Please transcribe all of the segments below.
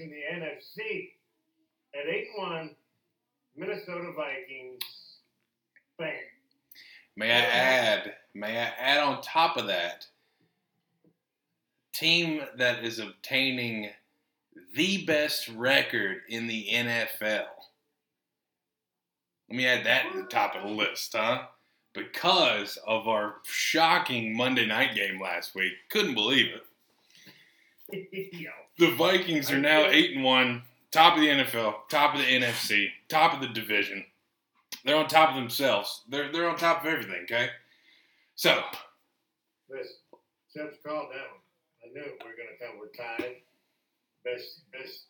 in the NFC at 8 1, Minnesota Vikings fan. May I add? May I add on top of that? Team that is obtaining the best record in the NFL. Let me add that to the top of the list, huh? Because of our shocking Monday night game last week. Couldn't believe it. The Vikings are now eight and one, top of the NFL, top of the NFC, top of the division. They're on top of themselves. They're they're on top of everything. Okay, so listen, Chubb's called that one. I knew it. we were going to come. We're tied. Best, best,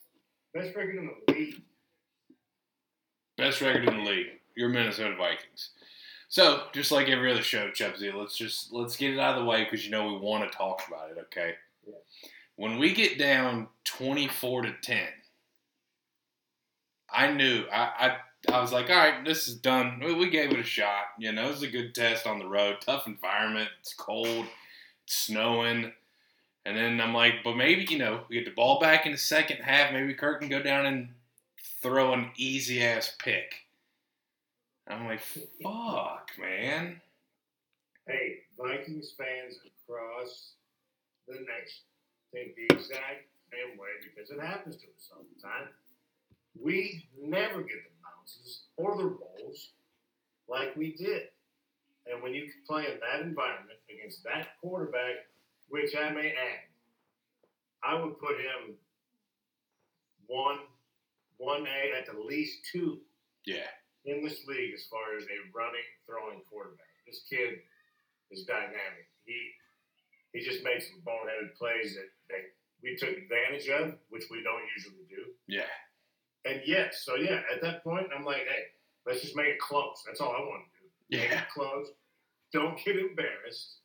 best record in the league. best record in the league, your Minnesota Vikings. So just like every other show, Chubsy, let's just let's get it out of the way because you know we want to talk about it. Okay. When we get down twenty four to ten, I knew I, I I was like, all right, this is done. We, we gave it a shot. You know, it was a good test on the road. Tough environment. It's cold. It's snowing. And then I'm like, but maybe you know we get the ball back in the second half. Maybe Kirk can go down and throw an easy ass pick. I'm like, fuck, man. Hey, Vikings fans across the nation think the exact same way because it happens to us all the time. We never get the bounces or the rolls like we did. And when you play in that environment against that quarterback, which I may add, I would put him one, one A at the least two Yeah, in this league as far as a running, throwing quarterback. This kid is dynamic. He he just made some boneheaded plays that, that we took advantage of, which we don't usually do. yeah, And yes, so yeah, at that point, I'm like, hey, let's just make it close. That's all I want to do. Make yeah, it close. Don't get embarrassed.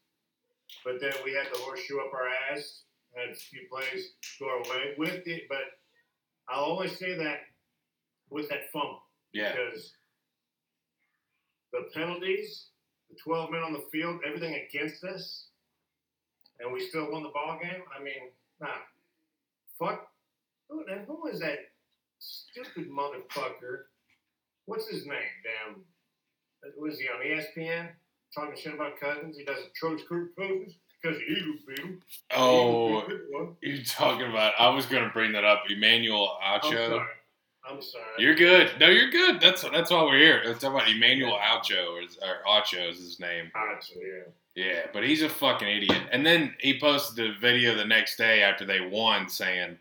But then we had the horseshoe up our ass. Had a few plays go our way with it. But I'll always say that with that fumble yeah. because the penalties, the 12 men on the field, everything against us, and we still won the ball game. I mean, nah, fuck. Who, who was that stupid motherfucker? What's his name? Damn. Was he on ESPN talking shit about Cousins? He doesn't trust Kirk Cousins because the Eagles beat him. Oh, Eagles beat him. you're talking about. I was going to bring that up. Emmanuel I'm sorry. I'm sorry. You're good. No, you're good. That's that's why we're here. Let's talk about Emmanuel Acho, or, or Acho is his name. Gotcha, yeah. Yeah, but he's a fucking idiot. And then he posted a video the next day after they won saying,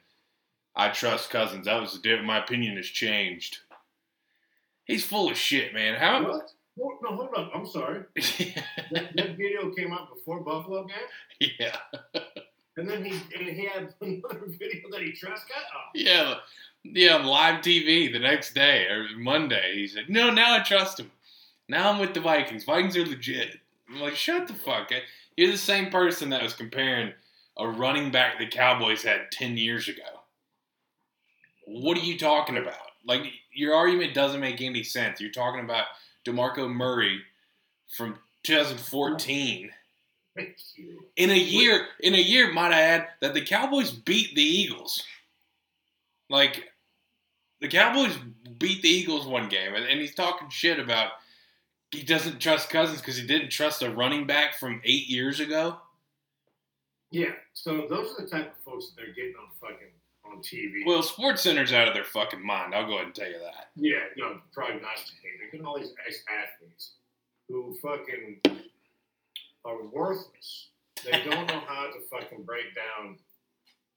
"I trust Cousins. That was the difference. My opinion has changed." He's full of shit, man. How? What? Well, no, hold on. I'm sorry. That, that video came out before Buffalo game, yeah, and then he and he had another video that he trust got. Oh, yeah, yeah. Live TV the next day or Monday, he said, "No, now I trust him. Now I'm with the Vikings. Vikings are legit." I'm like, "Shut the fuck up." You're the same person that was comparing a running back the Cowboys had ten years ago. What are you talking about? Like your argument doesn't make any sense. You're talking about DeMarco Murray from 2014 thank you. in a year. In a year, might I add that the Cowboys beat the Eagles. Like the Cowboys beat the Eagles one game, and, and he's talking shit about he doesn't trust Cousins because he didn't trust a running back from eight years ago. Yeah. So those are the type of folks that they're getting on fucking on TV. Well, SportsCenter's out of their fucking mind. I'll go ahead and tell you that. yeah, no, prognosticating. They're getting all these ex athletes who fucking are worthless. They don't know how to fucking break down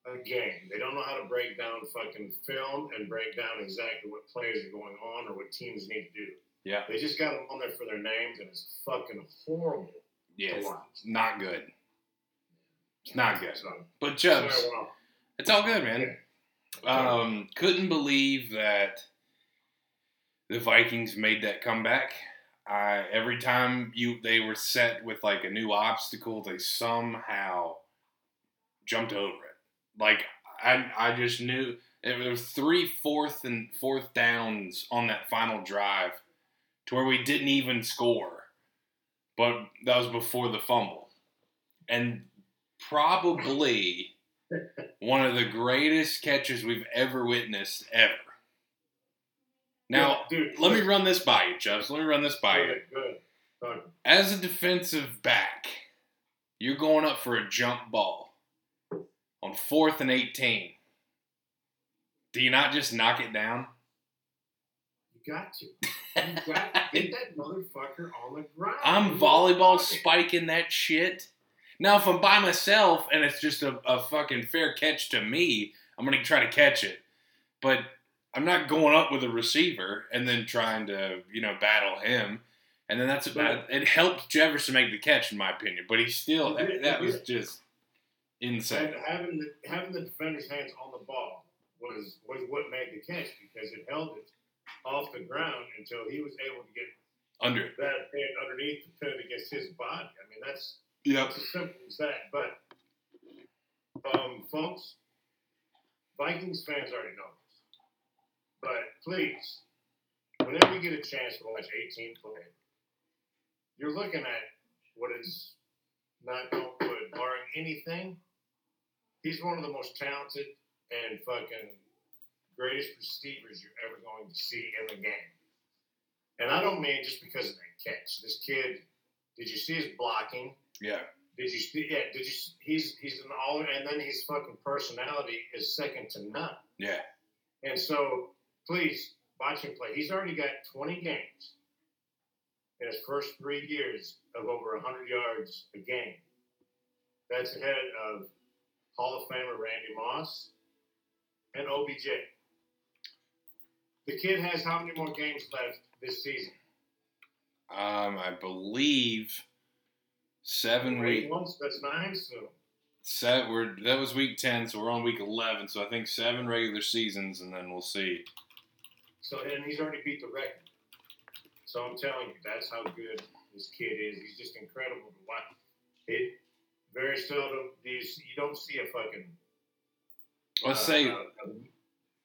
a game. They don't know how to break down fucking film and break down exactly what plays are going on or what teams need to do. Yeah. They just got them on there for their names, and it's fucking horrible Yeah, it's not good. It's not good. So, But Chubbs, it's all good, man. Um, couldn't believe that the Vikings made that comeback. I every time you they were set with like a new obstacle, they somehow jumped over it. Like I I just knew there was three fourth and fourth downs on that final drive to where we didn't even score. But that was before the fumble. And probably one of the greatest catches we've ever witnessed ever. Now, dude, let me run this by you, Chubbs. Let me run this by you. Good, good. Good. As a defensive back, you're going up for a jump ball on fourth and 18. Do you not just knock it down? You got to. You got to get that motherfucker on the ground. I'm You volleyball spiking that shit. Now, if I'm by myself and it's just a, a fucking fair catch to me, I'm going to try to catch it. But I'm not going up with a receiver and then trying to, you know, battle him. And then that's about it. helped Jefferson make the catch, in my opinion. But he still, that, did, that was just insane. Having the having the defender's hands on the ball was was what made the catch because it held it off the ground until he was able to get Under it. that hand underneath to pin against his body. I mean, that's Yep. as simple as that. But, um, folks, Vikings fans already know this. But please, whenever you get a chance to watch 18 play, you're looking at what is not going good, barring anything. He's one of the most talented and fucking greatest receivers you're ever going to see in the game. And I don't mean just because of that catch. This kid, did you see his blocking? Yeah. Did you see? Yeah. Did you? He's he's an all, and then his fucking personality is second to none. Yeah. And so, please watch him play. He's already got 20 games in his first three years of over 100 yards a game. That's ahead of Hall of Famer Randy Moss and OBJ. The kid has how many more games left this season? Um, I believe seven weeks. That's nine soon. set we're that was week ten, so we're on week eleven, so I think seven regular seasons and then we'll see. So and he's already beat the record. So I'm telling you, that's how good this kid is. He's just incredible to watch. It very seldom do you, don't see a fucking. Let's uh, say uh,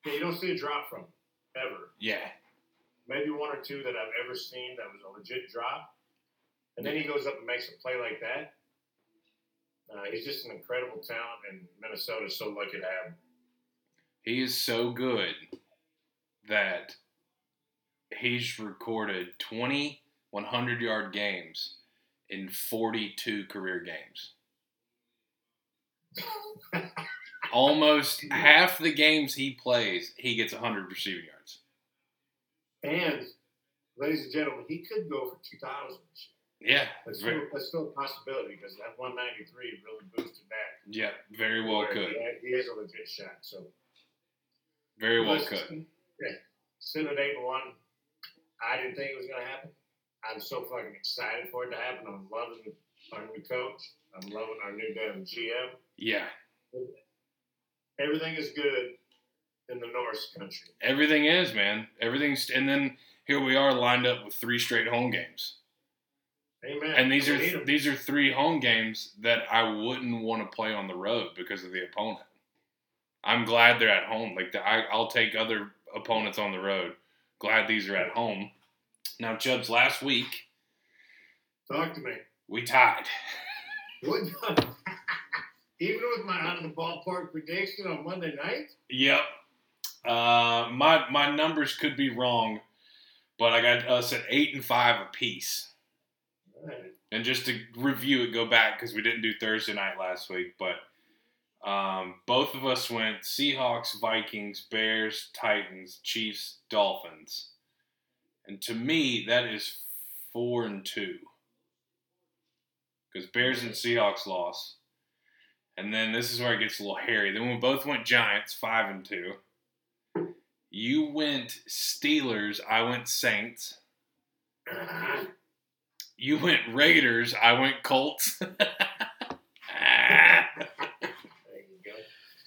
you don't see a drop from him ever. yeah. Maybe one or two that I've ever seen that was a legit drop, and then he goes up and makes a play like that. Uh, he's just an incredible talent, and Minnesota's so lucky to have him. He is so good that he's recorded 20 100 yard games in 42 career games. Almost half the games he plays, he gets 100 receiving yards. And, ladies and gentlemen, he could go for 2,000. Yeah, That's still, that's still a possibility because that 193 really boosted back. yeah, very well could. He, he is a legit shot. So Very well listen, could. Yeah, at eight one. I didn't think it was gonna happen. I'm so fucking excited for it to happen. I'm loving our new coach. I'm loving our new damn GM. Yeah, Everything is good in the Norse country. everything is, man. Everything's, and then here we are lined up with three straight home games. Amen. And these We are 'em. these are three home games that I wouldn't want to play on the road because of the opponent. I'm glad they're at home. Like the, I, I'll take other opponents on the road. Glad these are at home. Now, Chubbs, last week Talk to me. we tied. Even with my out of the ballpark prediction on Monday night. Yep. Uh, my my numbers could be wrong, but I got us at eight and five apiece. Right. And just to review it, go back because we didn't do Thursday night last week, but um, both of us went Seahawks, Vikings, Bears, Titans, Chiefs, Dolphins, and to me that is four and two because Bears and Seahawks lost, and then this is where it gets a little hairy. Then we both went Giants, five and two. You went Steelers, I went Saints. You went Raiders. I went Colts. There you go.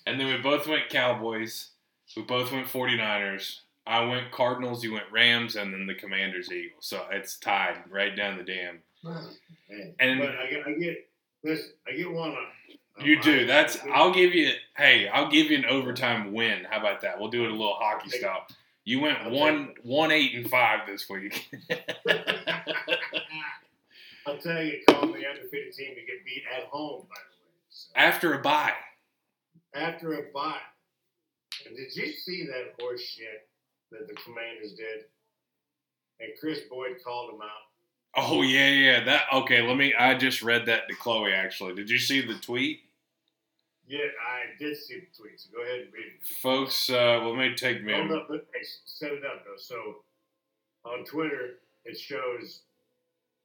and then we both went Cowboys. We both went 49ers. I went Cardinals. You went Rams. And then the Commanders Eagles. So it's tied right down the dam. And- but I get, I get, listen, I get one on. on You do. That's. I'll give you. Hey, I'll give you an overtime win. How about that? We'll do it a little hockey style. You went I'll one one eight and five this week. I'll tell you, call the undefeated team to get beat at home, by the way. So, After a bye. after a bye. And did you see that horse shit that the Commanders did? And Kris Boyd called him out. Oh yeah, yeah. That okay. Let me. I just read that to Chloe. Actually, did you see the tweet, Yeah, I did see the tweet. So go ahead and read it. folks? Uh, well, let me take me. Hold up, but hey, set it up though. So on Twitter, it shows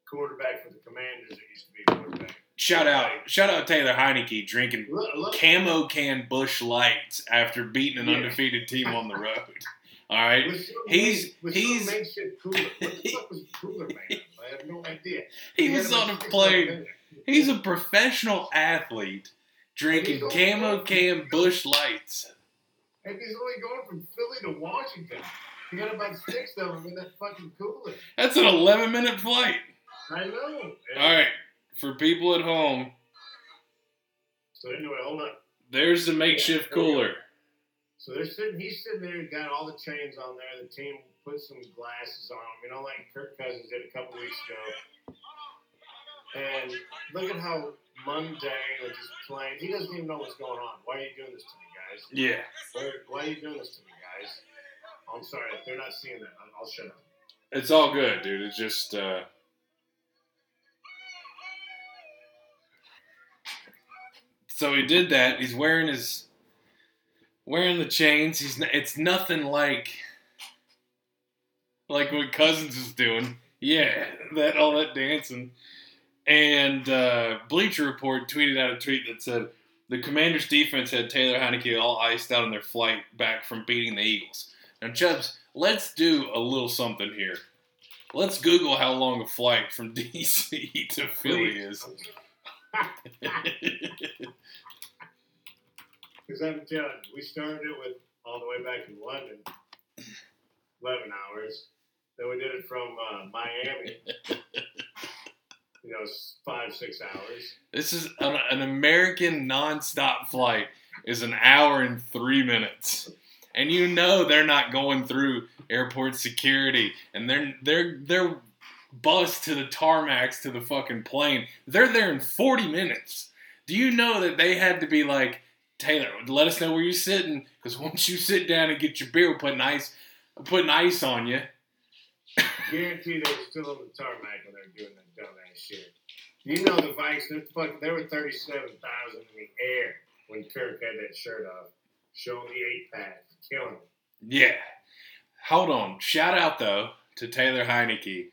quarterback for the Commanders It used to be quarterback. Shout out, shout out Taylor Heinicke drinking Look, look, camo can Busch Lights after beating an Yeah. undefeated team on the road. All right, He's- with he's- some makeshift cooler. What the fuck was cooler man? I have no idea. he had was on a plane. He's a professional athlete drinking camo can Busch Lights. And he's only going from Philly to Washington. He got about six of them in that fucking cooler. That's an 11 minute flight. I know. All right, for people at home, So anyway, hold on. there's the makeshift go. cooler. So they're sitting. He's sitting there. Got all the chains on there. The team put some glasses on him. You know, like Kirk Cousins did a couple weeks ago. And look at how mundane and just plain. He doesn't even know what's going on. Why are you doing this to me, guys? Yeah. Why, why are you doing this to me, guys? I'm sorry. If they're not seeing that, I'll, I'll shut up. It's all good, dude. It's just uh So he did that. He's wearing his wearing the chains. He's it's nothing like like what Cousins is doing. Yeah, that all that dancing. And uh, Bleacher Report tweeted out a tweet that said the Commanders' defense had Taylor Heinicke all iced out on their flight back from beating the Eagles. Now, Chubbs, let's do a little something here. Let's Google how long a flight from DC to Philly is. Because I'm telling you, we started it with all the way back in London, 11 hours. Then we did it from uh, Miami, you know, five, six hours. This is an, an American nonstop flight is an hour and three minutes, and you know they're not going through airport security, and they're they're they're bus to the tarmacs to the fucking plane. They're there in forty minutes. Do you know that they had to be like Taylor? Let us know where you're sitting, because once you sit down and get your beer, we're putting ice putting ice on you. Guarantee they're still on the tarmac when they're doing that shit. You know the Vikes, they're were 37,000 in the air when Kirk had that shirt off, showing the eight pack, killing them. Yeah. Hold on. Shout out though to Taylor Heinicke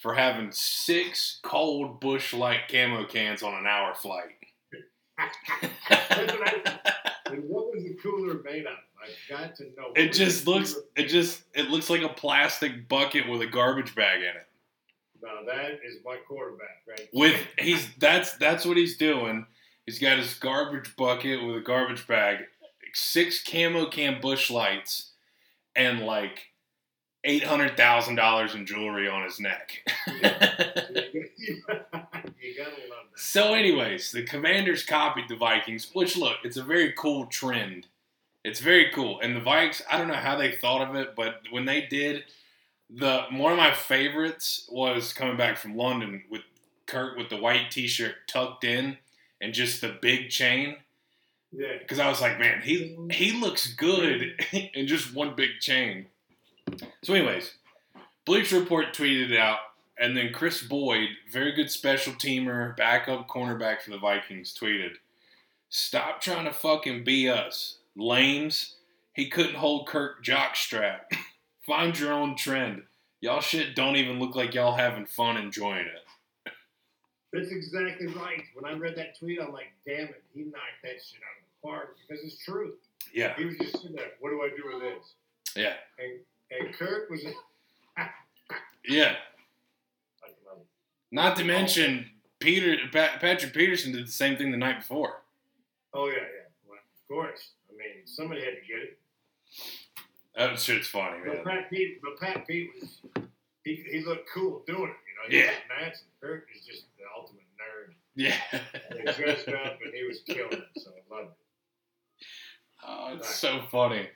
for having six cold Busch Light camo cans on an hour flight. That's what I- And what was the cooler made of? I got to know. It just looks it just it looks like a plastic bucket with a garbage bag in it. Now that is my quarterback, right? With he's that's that's what he's doing. He's got his garbage bucket with a garbage bag, six camo cam Busch Lights, and like eight hundred thousand dollars in jewelry on his neck. you gotta love that. So, anyways, the Commanders copied the Vikings, which look, it's a very cool trend. It's very cool, and the Vikes, I don't know how they thought of it, but when they did, the one of my favorites was coming back from London with Kirk with the white T-shirt tucked in and just the big chain. Yeah. Because I was like, man, he he looks good in just one big chain. So, anyways, Bleacher Report tweeted it out, and then Kris Boyd, very good special teamer, backup cornerback for the Vikings, tweeted, "Stop trying to fucking be us, lames. He couldn't hold Kirk jockstrap. Find your own trend. Y'all shit don't even look like y'all having fun enjoying it." That's exactly right. When I read that tweet, I'm like, damn it, he knocked that shit out of the park because it's true. Yeah, He was just sitting there, what do I do with this? yeah, And and Kirk was yeah. I love it. Not to oh. mention Peter pa- Patrick Peterson did the same thing the night before. Oh yeah, yeah. Well, of course. I mean, somebody had to get it. That shit's funny, But man. Pat Pete, but Pat Pete was he, he looked cool doing it. You know, he Yeah. was Nats and Kirk is just the ultimate nerd. Yeah. He dressed up and he was killing it, so I loved it. oh, it's so funny.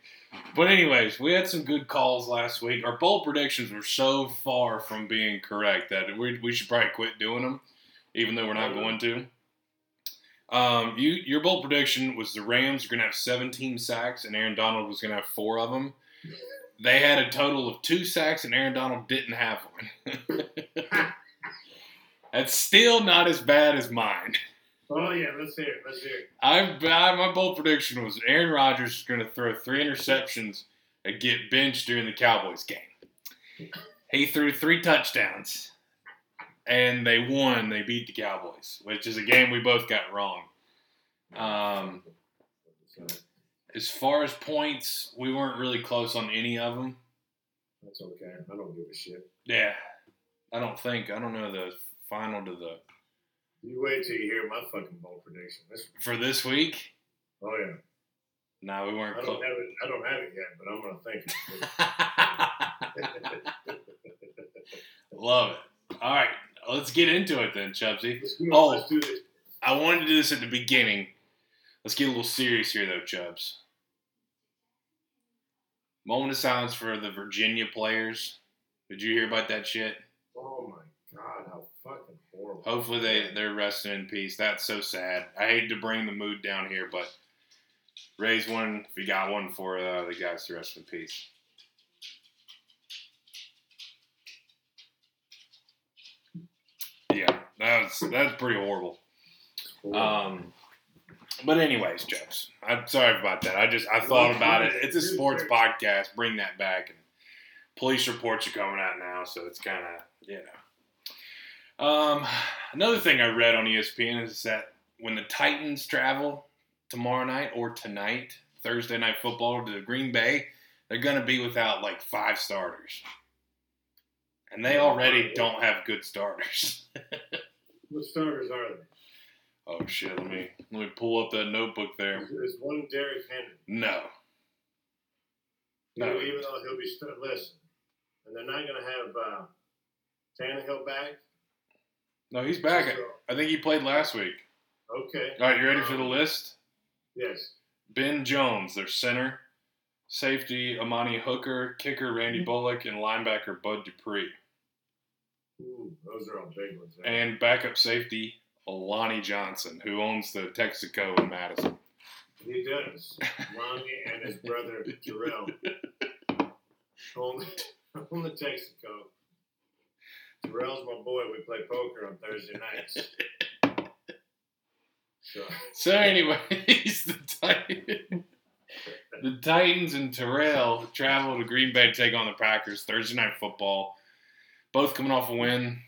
But anyways, we had some good calls last week. Our bold predictions were so far from being correct that we, we should probably quit doing them, even though we're not going to. Um, you your bold prediction was the Rams are going to have 17 sacks and Aaron Donald was going to have four of them. They had a total of two sacks and Aaron Donald didn't have one. That's still not as bad as mine. Oh yeah, let's hear it. Let's hear it. I, I my bold prediction was Aaron Rodgers is going to throw three interceptions and get benched during the Cowboys game. He threw three touchdowns, and they won. They beat the Cowboys, which is a game we both got wrong. Um, as far as points, we weren't really close on any of them. That's okay. I don't give a shit. Yeah, I don't think I don't know the final to the You wait till you hear my fucking bold prediction. This, for this week. oh yeah. No, we weren't don't close. have it. I don't have it yet, but I'm gonna think. Love it. All right, let's get into it then, Chubsy. let's, do, Oh. let's do this. I wanted to do this at the beginning. Let's get a little serious here, though, Chubbs. Moment of silence for the Virginia players. Did you hear about that shit? Oh my god, how fucking horrible. Hopefully they they're resting in peace. That's so sad. I hate to bring the mood down here, but raise one if you got one for uh, the guys to rest in peace. Yeah, that's that's pretty horrible. Horrible. Um, but anyways, Jokes. I'm sorry about that. I just I thought about it. It's a sports podcast. Bring that back. And police reports are coming out now, so it's kind of you know. Um, another thing I read on ESPN is that when the Titans travel tomorrow night or tonight, Thursday night football to Green Bay, they're gonna be without like five starters, and they already don't have good starters. what starters are they? Oh shit! Let me let me pull up that notebook there. there. Is, is one Derrick Henry? No, You No. know, even though he'll be st- listen, and they're not gonna have uh, Tannehill back. no, he's back. So- I think he played last week. okay. All right, you ready for the Um, list? Yes. Ben Jones, their center, safety Amani Hooker, kicker Randy Bullock, and linebacker Bud Dupree, Ooh, those are all big ones. eh? and backup safety Alani Johnson, who owns the Texaco in Madison. He does. Lonnie and his brother Terrell own, own the Texaco. Terrell's my boy. We play poker on Thursday nights. So So, anyways, the Titans, the Titans and Terrell travel to Green Bay to take on the Packers Thursday night football. Both coming off a win.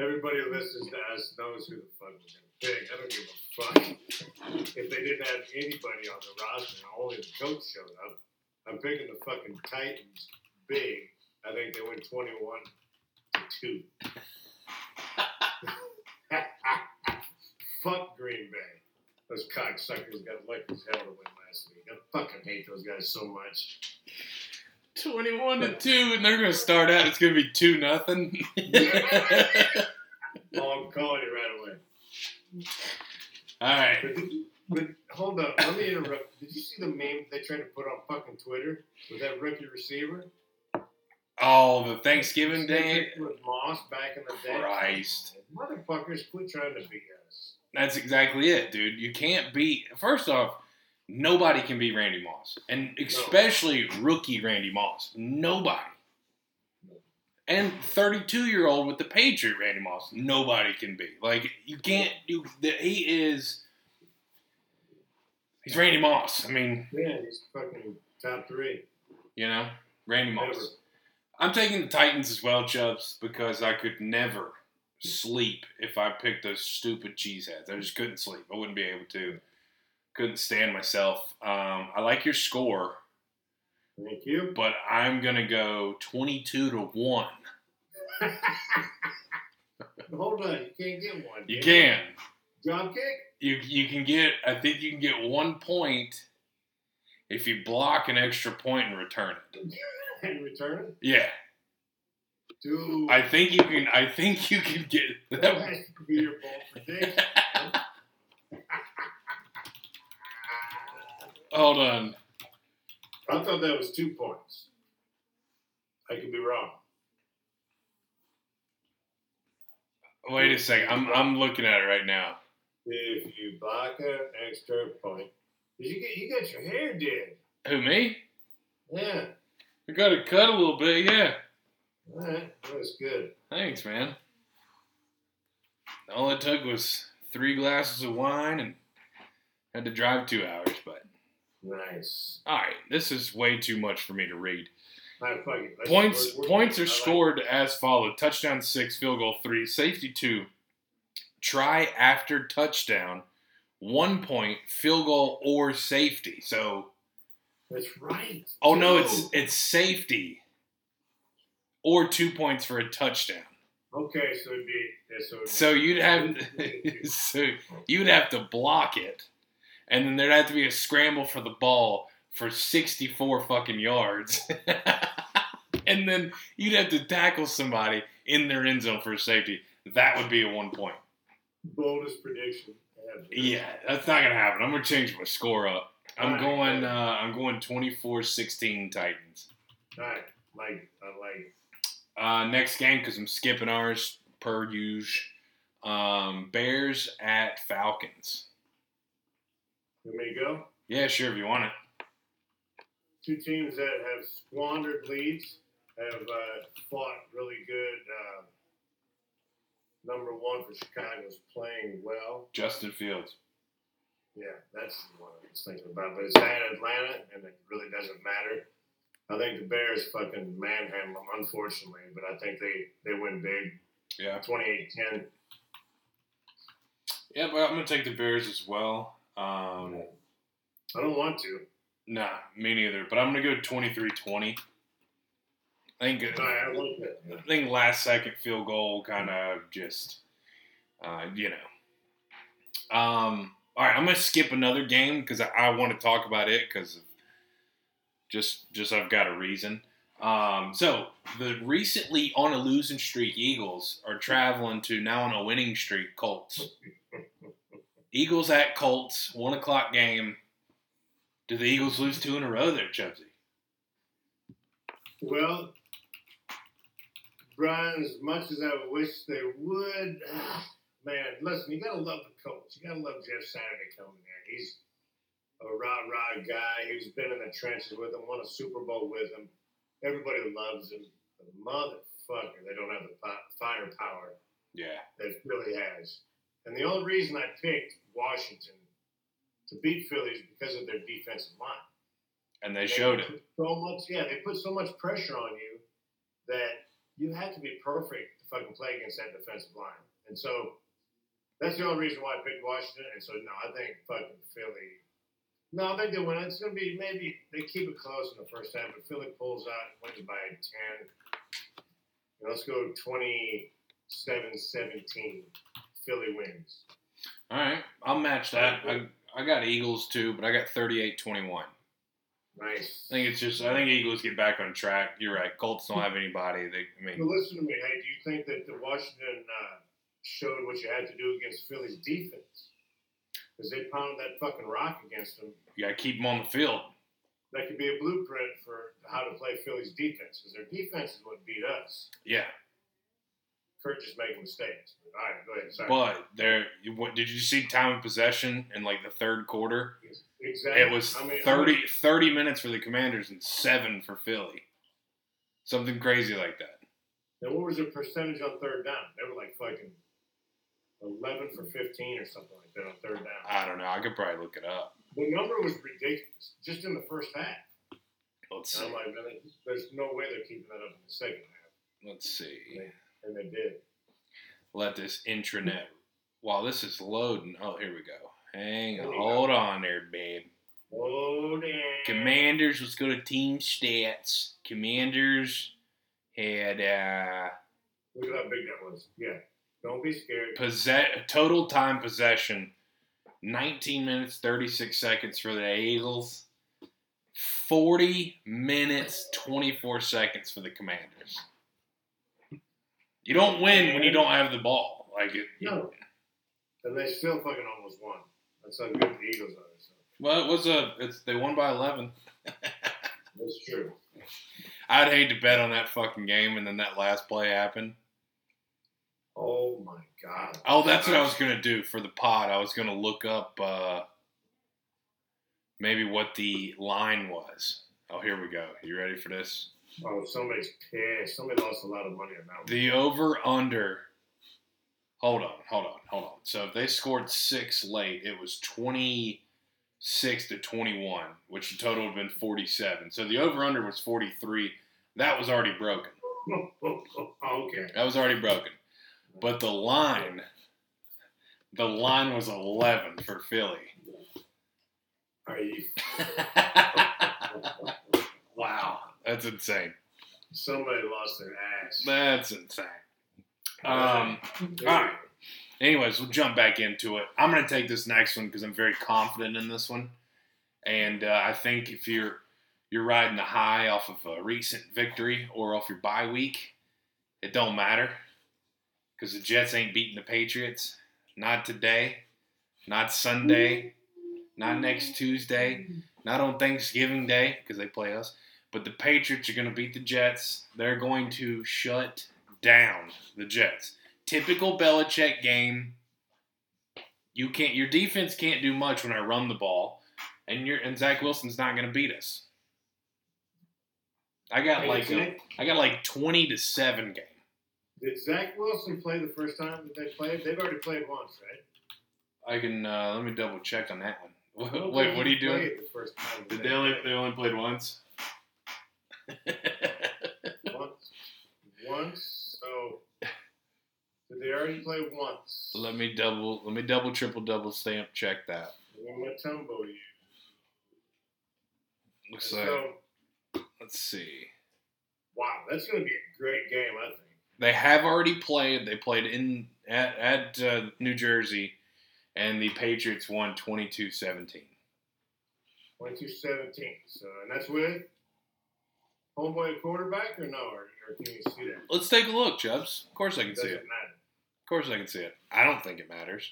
Everybody who listens to us knows who the fuck we're gonna pick. I don't give a fuck. If they didn't have anybody on the roster and only the coach showed up, I'm picking the fucking Titans big. I think they win twenty one to two. Fuck Green Bay. Those cocksuckers got lucky as hell to win last week. I fucking hate those guys so much. 21 to 2, and they're going to start out. It's going to be 2 nothing. Oh, I'm calling you right away. All right. But, but hold up, let me interrupt. Did you see the meme they tried to put on fucking Twitter with that rookie receiver? Oh, the Thanksgiving Day. with Moss back in the day. Christ. Motherfuckers, quit trying to beat us. That's exactly it, dude. You can't beat. First off, nobody can beat Randy Moss, and especially rookie Randy Moss. Nobody. And 32 year old with the Patriot Randy Moss, nobody can be Like you can't. You he is. He's Randy Moss. I mean, Yeah, he's fucking top three. you know, Randy Moss. Never. I'm taking the Titans as well, Chubbs, because I could never sleep if I picked those stupid cheeseheads. I just couldn't sleep. I wouldn't be able to. Couldn't stand myself. Um, I like your score, Thank you. but I'm gonna go 22 to one. Hold on, you can't get one. You can. Drop kick? You you can get. I think you can get one point if you block an extra point and return it. And return it? Yeah, Dude. I think you can. I think you can get that that. be your ball. Hold on. I thought that was two points. I could be wrong. Wait a second. I'm I'm looking at it right now. if you block an extra point, you get you got your hair did. Who me? Yeah, I got it cut a little bit. Yeah. all right, that's good. Thanks, man. All it took was three glasses of wine and had to drive two hours. But Nice. all right, this is way too much for me to read. All right, fuck Points we're- we're- points are like- scored as followed: touchdown six, field goal three, safety two, try after touchdown, one point, field goal or safety. So, That's right. oh no, it's it's safety or two points for a touchdown. okay. So it'd be yeah, so. It'd So be, you'd have so you'd have to block it, and then there'd have to be a scramble for the ball for sixty-four fucking yards, and then you'd have to tackle somebody in their end zone for safety. That would be a one point. boldest prediction. Yeah, that's not gonna happen. I'm gonna change my score up. I'm Alright, going. Uh, I'm going 24-16 Titans. All right, like I like. Uh, next game because I'm skipping ours per usual. Um, Bears at Falcons. You may go. Yeah, sure if you want it. Two teams that have squandered leads have uh, fought really good. Uh, number one for Chicago is playing well. Justin Fields. Yeah, that's one I was thinking about. But it's at Atlanta, and it really doesn't matter. I think the Bears fucking manhandle them, unfortunately, but I think they, they win big. Yeah. 28-10. Yeah, but I'm gonna take the Bears as well. Um, I don't want to. Nah, me neither. But I'm gonna go 23-20. I think. No, I. I think last second field goal kind of just, uh, you know. Um, all right, I'm gonna skip another game because I, I want to talk about it because just just I've got a reason. Um, so the recently on a losing streak Eagles are traveling to now on a winning streak Colts. Eagles at Colts, one o'clock game. Do the Eagles lose two in a row there, Chubsy? Well, Bryan, as much as I wish they would, man, listen, you gotta love the coach. You gotta love Jeff Saturday coming there. He's a rah rah guy. He's been in the trenches with him, won a Super Bowl with him. Everybody loves him. The motherfucker, they don't have the firepower Yeah. that Philly has. And the only reason I picked Washington to beat Philly is because of their defensive line. And they showed it. So much, yeah, they put so much pressure on you that you have to be perfect to fucking play against that defensive line. And so that's the only reason why I picked Washington. And so no, I think fucking Philly. No, I think they win. It's gonna be maybe they keep it close in the first half, but Philly pulls out, wins by ten. Let's go 27-17. Philly wins. All right, I'll match that. I, I got Eagles too, but I got 38-21. Nice. I think it's just I think Eagles get back on track. You're right. Colts don't have anybody. They I mean Well, listen to me. Hey, do you think that the Washington uh, showed what you had to do against Philly's defense? Because they pounded that fucking rock against them. you got to keep them on the field. That could be a blueprint for how to play Philly's defense. Because their defense is what beat us. Yeah, Kirk just making mistakes. All right, go ahead. Sorry. but there. What did you see? Time of possession in like the third quarter. exactly. It was I mean, 30, 30 minutes for the Commanders and seven for Philly. Something crazy like that. Now, what was their percentage on third down? They were like fucking 11 for 15 or something like that on third down. I don't know. I could probably look it up. The number was ridiculous just in the first half. Let's see. I'm like, there's no way they're keeping that up in the second half. Let's see. And they did. Let this intranet. While this is loading. Oh, here we go. Hang on. Hold on there, babe. Oh, damn. Commanders, let's go to team stats. Commanders had uh, Look at how big that was. Yeah. Don't be scared. possess total time possession 19 minutes 36 seconds for the Eagles. 40 minutes 24 seconds for the Commanders. You don't win when you don't have the ball. Like it, No. And they still fucking almost won. That's how good the Eagles are. So. well, it was a it's they won by 11. That's true. I'd hate to bet on that fucking game and then that last play happened. Oh my god. Oh, that's what I was gonna do for the pod. I was gonna look up uh, maybe what the line was. Oh, here we go. You ready for this? Oh, somebody's pissed. Somebody lost a lot of money on that one. The over under. Hold on, hold on, hold on. So if they scored six late, it was twenty six to twenty one, which the total would have been forty seven. So the over under was forty three. That was already broken. Oh, okay. That was already broken. But the line, the line was eleven for Philly. Are you? wow, that's insane. Somebody lost their ass. That's insane. Um. all right. Anyways, we'll jump back into it. I'm going to take this next one because I'm very confident in this one, and uh, I think if you're you're riding the high off of a recent victory or off your bye week, it don't matter because the Jets ain't beating the Patriots. Not today, not Sunday, not next Tuesday, not on Thanksgiving Day because they play us. But the Patriots are going to beat the Jets. They're going to shut down the Jets. Typical Belichick game. You can't. Your defense can't do much when I run the ball, and your and Zach Wilson's not going to beat us. I got like a, I got like twenty to seven game. Did Zach Wilson play the first time that they played? They've already played once, right? I can uh, let me double check on that one. Wait, what are you doing? The first time Did they they only they only played once? Once? Once. So did they already play once? let me double let me double triple double stamp check that. Mutombo you. Looks like So let's see. wow, that's going to be a great game, I think. They have already played. They played in at, at uh, New Jersey, and the Patriots won 22-17. 22-17. So and that's with homeboy quarterback or no? Or, or can you see that? Let's take a look, Chubbs. Of course I can see Doesn't it. matter. Of course I can see it. I don't think it matters.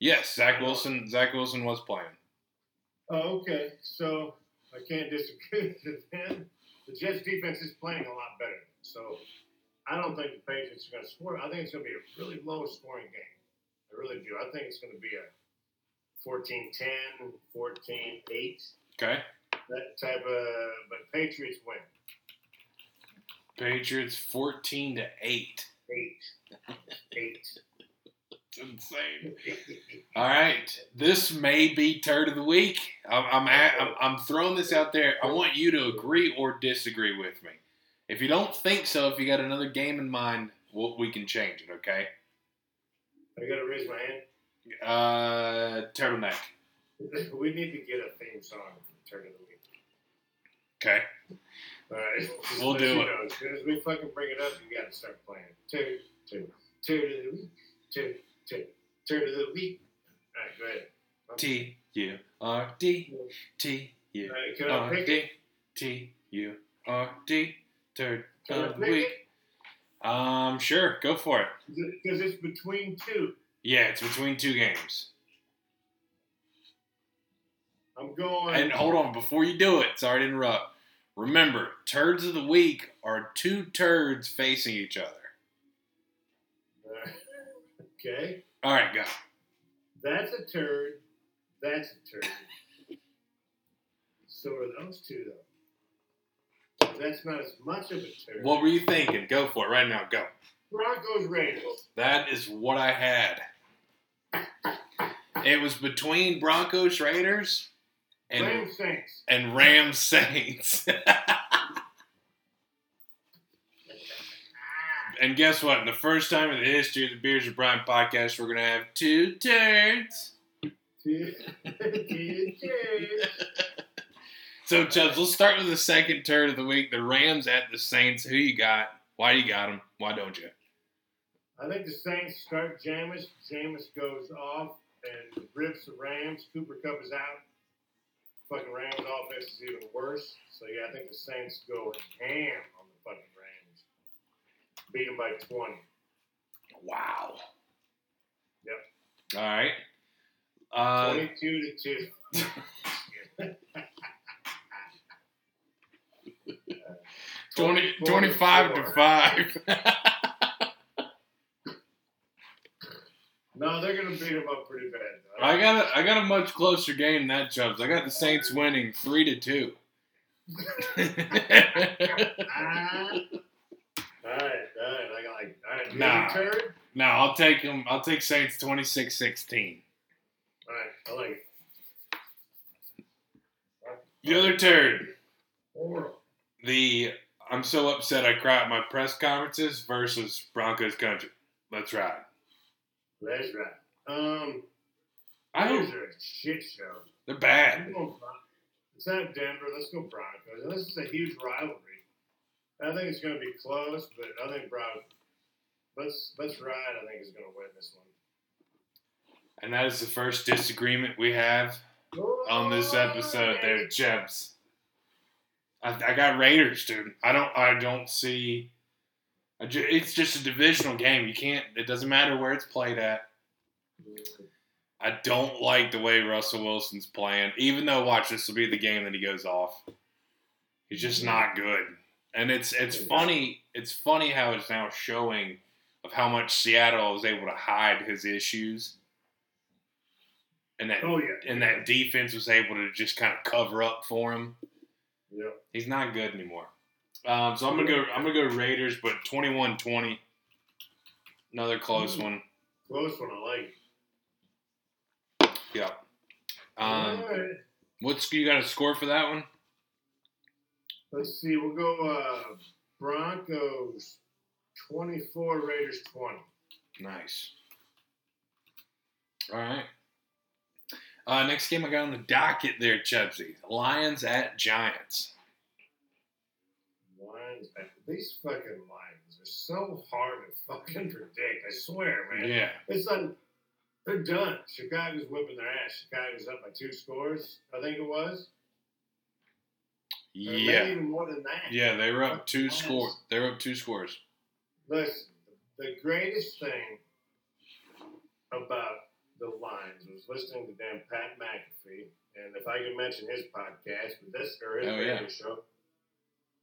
Yes, Zach Wilson. Zach Wilson was playing. Oh, okay. So I can't disagree with him. The Jets defense is playing a lot better. So I don't think the Patriots are going to score. I think it's going to be a really low scoring game. I really do. I think it's going to be a 14-10, 14-8, Okay. that type of. But Patriots win Patriots 14 to eight. eight, eight. It's insane. All right, this may be turd of the week. I'm I'm, at, I'm I'm throwing this out there. I want you to agree or disagree with me. If you don't think so, if you got another game in mind, we'll, we can change it. Okay. I got to raise my hand. Uh, turtleneck. We need to get a theme song for Turn of the Week. Okay. All right. We'll do you it. Know, as soon as we fucking bring it up, you got to start playing. Two, two, two to the week, two, two, two to the week. All right, go ahead. T U R D T U right, can I R? D T U R D. I of the week. Um, sure, go for it. Because it's between two. Yeah, it's between two games. I'm going. And hold on, before you do it, sorry to interrupt. Remember, turds of the week are two turds facing each other. okay, All right, go. that's a turd. That's a turd. so are those two though. That's not as much of a turd. What were you thinking? Go for it right now. Go. Broncos Raiders. That is what I had. It was between Broncos Raiders and Ram Saints. and Rams Saints. and guess what? In the first time in the history of the Beers of Bryan podcast, we're gonna have two turns. So, Chubbs, let's start with the second turn of the week. The Rams at the Saints. Who you got? Why you got them? Why don't you? I think the Saints start Jameis. Jameis goes off and rips the Rams. Cooper Kupp is out. Fucking Rams offense is even worse. So yeah, I think the Saints go ham on the fucking Rams. Beat them by twenty. Wow. Yep. All right. Uh, Twenty-two to two. 20, 25 to 5. gonna beat them up pretty bad. Though. I got a, I got a much closer game than that, Chubbs. I got the Saints winning three to two. All right, all right. I got like all right. Nah. Nah. No, I'll take them. I'll take Saints 26-16. All right, I like it. The other turd, Horrible. the I'm so upset I cry at my press conferences versus Broncos country. Let's ride. Let's ride. Um, I don't, are a shit show. they're bad. I'm going Bron- It's not Denver. Let's go Broncos. And this is a huge rivalry. I think it's going to be close, but I think Broncos. Let's let's ride. I think is going to win this one. And that is the first disagreement we have on this episode there, Chubbs. I, I got Raiders, dude. I don't I don't see it's just a divisional game. You can't it doesn't matter where it's played at. I don't like the way Russell Wilson's playing. Even though watch this will be the game that he goes off. He's just not good. And it's it's funny it's funny how it's now showing of how much Seattle is able to hide his issues. And that Oh yeah. and that defense was able to just kind of cover up for him. Yeah. He's not good anymore. Um, so I'm gonna go. I'm gonna go Raiders, but 21-20. Another close Mm. one. Close one. I like. Yeah. Um, right. what's you got a score for that one? Let's see. We'll go uh, Broncos 24, Raiders 20. Nice. All right. Uh, next game I got on the docket there, Chubsy. Lions at Giants. Lions. These fucking lines are so hard to fucking predict. I swear, man. Yeah. It's like they're done. Chicago's whipping their ass. Chicago's up by two scores, I think it was. Yeah. even more than that. Yeah, they were up two scores. They were up two scores. Listen, the greatest thing about the Lions was listening to damn Pat McAfee, and if I can mention his podcast, but this or his Oh, radio yeah. show,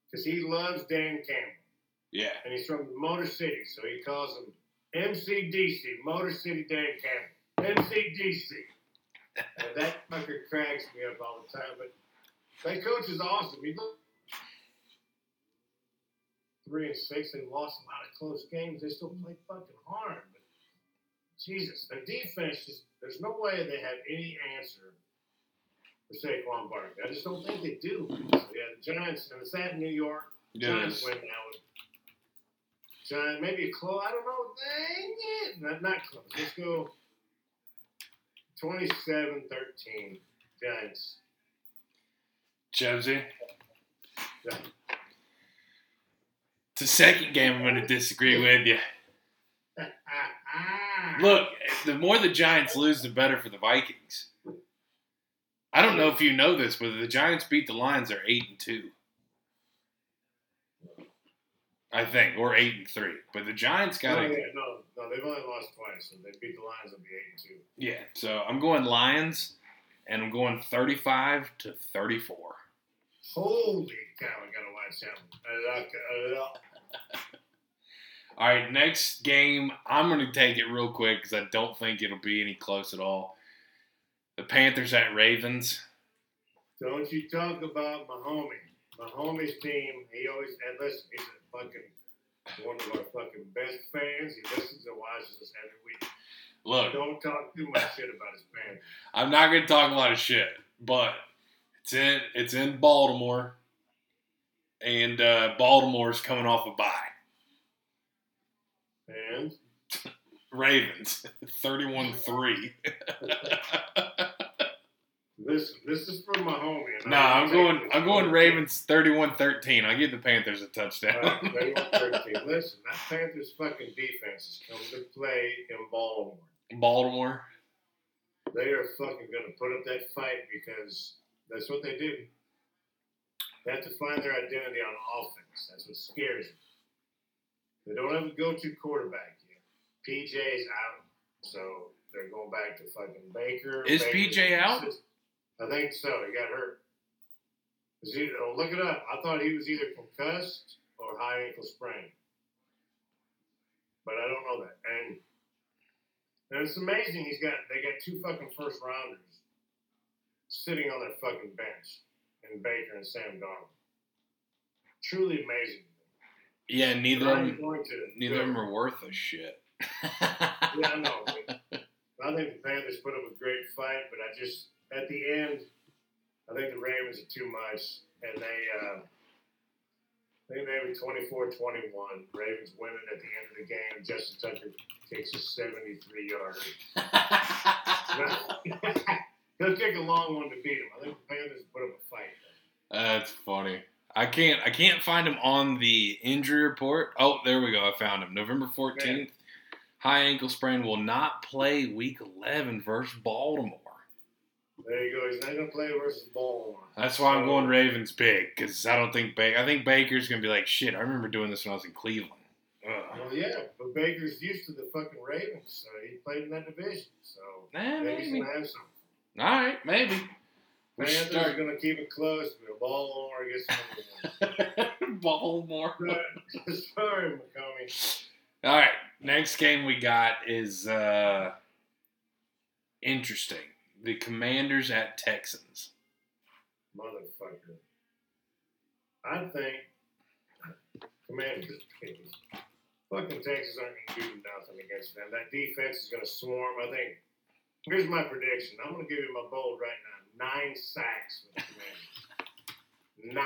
because he loves Dan Campbell, Yeah. and he's from Motor City, so he calls him MCDC, Motor City Dan Campbell, MCDC, and that fucker cracks me up all the time. But that coach is awesome. He look three and six and lost a lot of close games. They still play fucking hard. But Jesus, their defense just there's no way they have any answer for Saquon Barkley. I just don't think they do. Yeah, the Giants and it's at New York. It Giants win now. Giant, maybe a close. I don't know. Dang it. Not, not close. Let's go 27 13. Giants. Chubsy. Yeah. It's the second game I'm going to disagree with you. Ah, Look, the more the Giants lose, the better for the Vikings. I don't know if you know this, but the Giants beat the Lions. They're eight and two, I think, or eight and three. But the Giants no, got yeah, to, no, no, they've only lost twice, and they beat the Lions on the 8 and 2. yeah. So I'm going Lions, and I'm going thirty-five to thirty-four. Holy cow, I gotta watch that one. All right, next game. I'm going to take it real quick because I don't think it'll be any close at all. The Panthers at Ravens. Don't you talk about Mahomes. Mahomes' team, he always, and listen, he's a fucking, one of our fucking best fans. He listens and watches us every week. Look, Don't talk too much shit about his fans. I'm not going to talk a lot of shit, but it's in it's in Baltimore, and uh, Baltimore's coming off a bye. And Ravens, 31-3. listen, this is from my homie. and nah, I'm going I'm going. Ravens 31-13. I'll give the Panthers a touchdown. Right, they won 13. Listen, that Panthers fucking defense is coming to play in Baltimore. Baltimore. They are fucking going to put up that fight because that's what they do. They have to find their identity on offense. That's what scares them. They don't have a go-to quarterback yet. PJ's out, so they're going back to fucking Baker. Is Baker's PJ out? I think so. He got hurt. He, oh, look it up. I thought he was either concussed or high ankle sprain, but I don't know that. And And it's amazing he's got they got two fucking first rounders sitting on their fucking bench in Baker and Sam Darnold. Truly amazing. Yeah, neither of them, neither of them are worth a shit. Yeah, I know. I think the Panthers put up a great fight, but I just at the end, I think the Ravens are too much, and they. Uh, they were 24-21. Ravens win it at the end of the game. Justin Tucker takes a 73 yarder. He'll take a long one to beat him. I think the Panthers put up a fight. That's funny. I can't I can't find him on the injury report. Oh, there we go. I found him. November 14th. High ankle sprain will not play week 11 versus Baltimore. There you go. He's not going to play versus Baltimore. That's why I'm going Ravens big because I don't think Baker. I think Baker's gonna be like shit. I remember doing this when I was in Cleveland. Ugh. Well, yeah, but Baker's used to the fucking Ravens, so he played in that division. So Eh, maybe he's maybe. going to have something. All right, maybe. Panthers are start going to keep it close, but Baltimore gets Baltimore. Sorry, McCombie. All right, next game we got is uh interesting. The Commanders at Texans. Motherfucker. I think Commanders. Fucking Texas aren't going to do nothing against them. That defense is going to swarm. I think. Here's my prediction. I'm going to give you my bold right now. Nine sacks for the Commanders.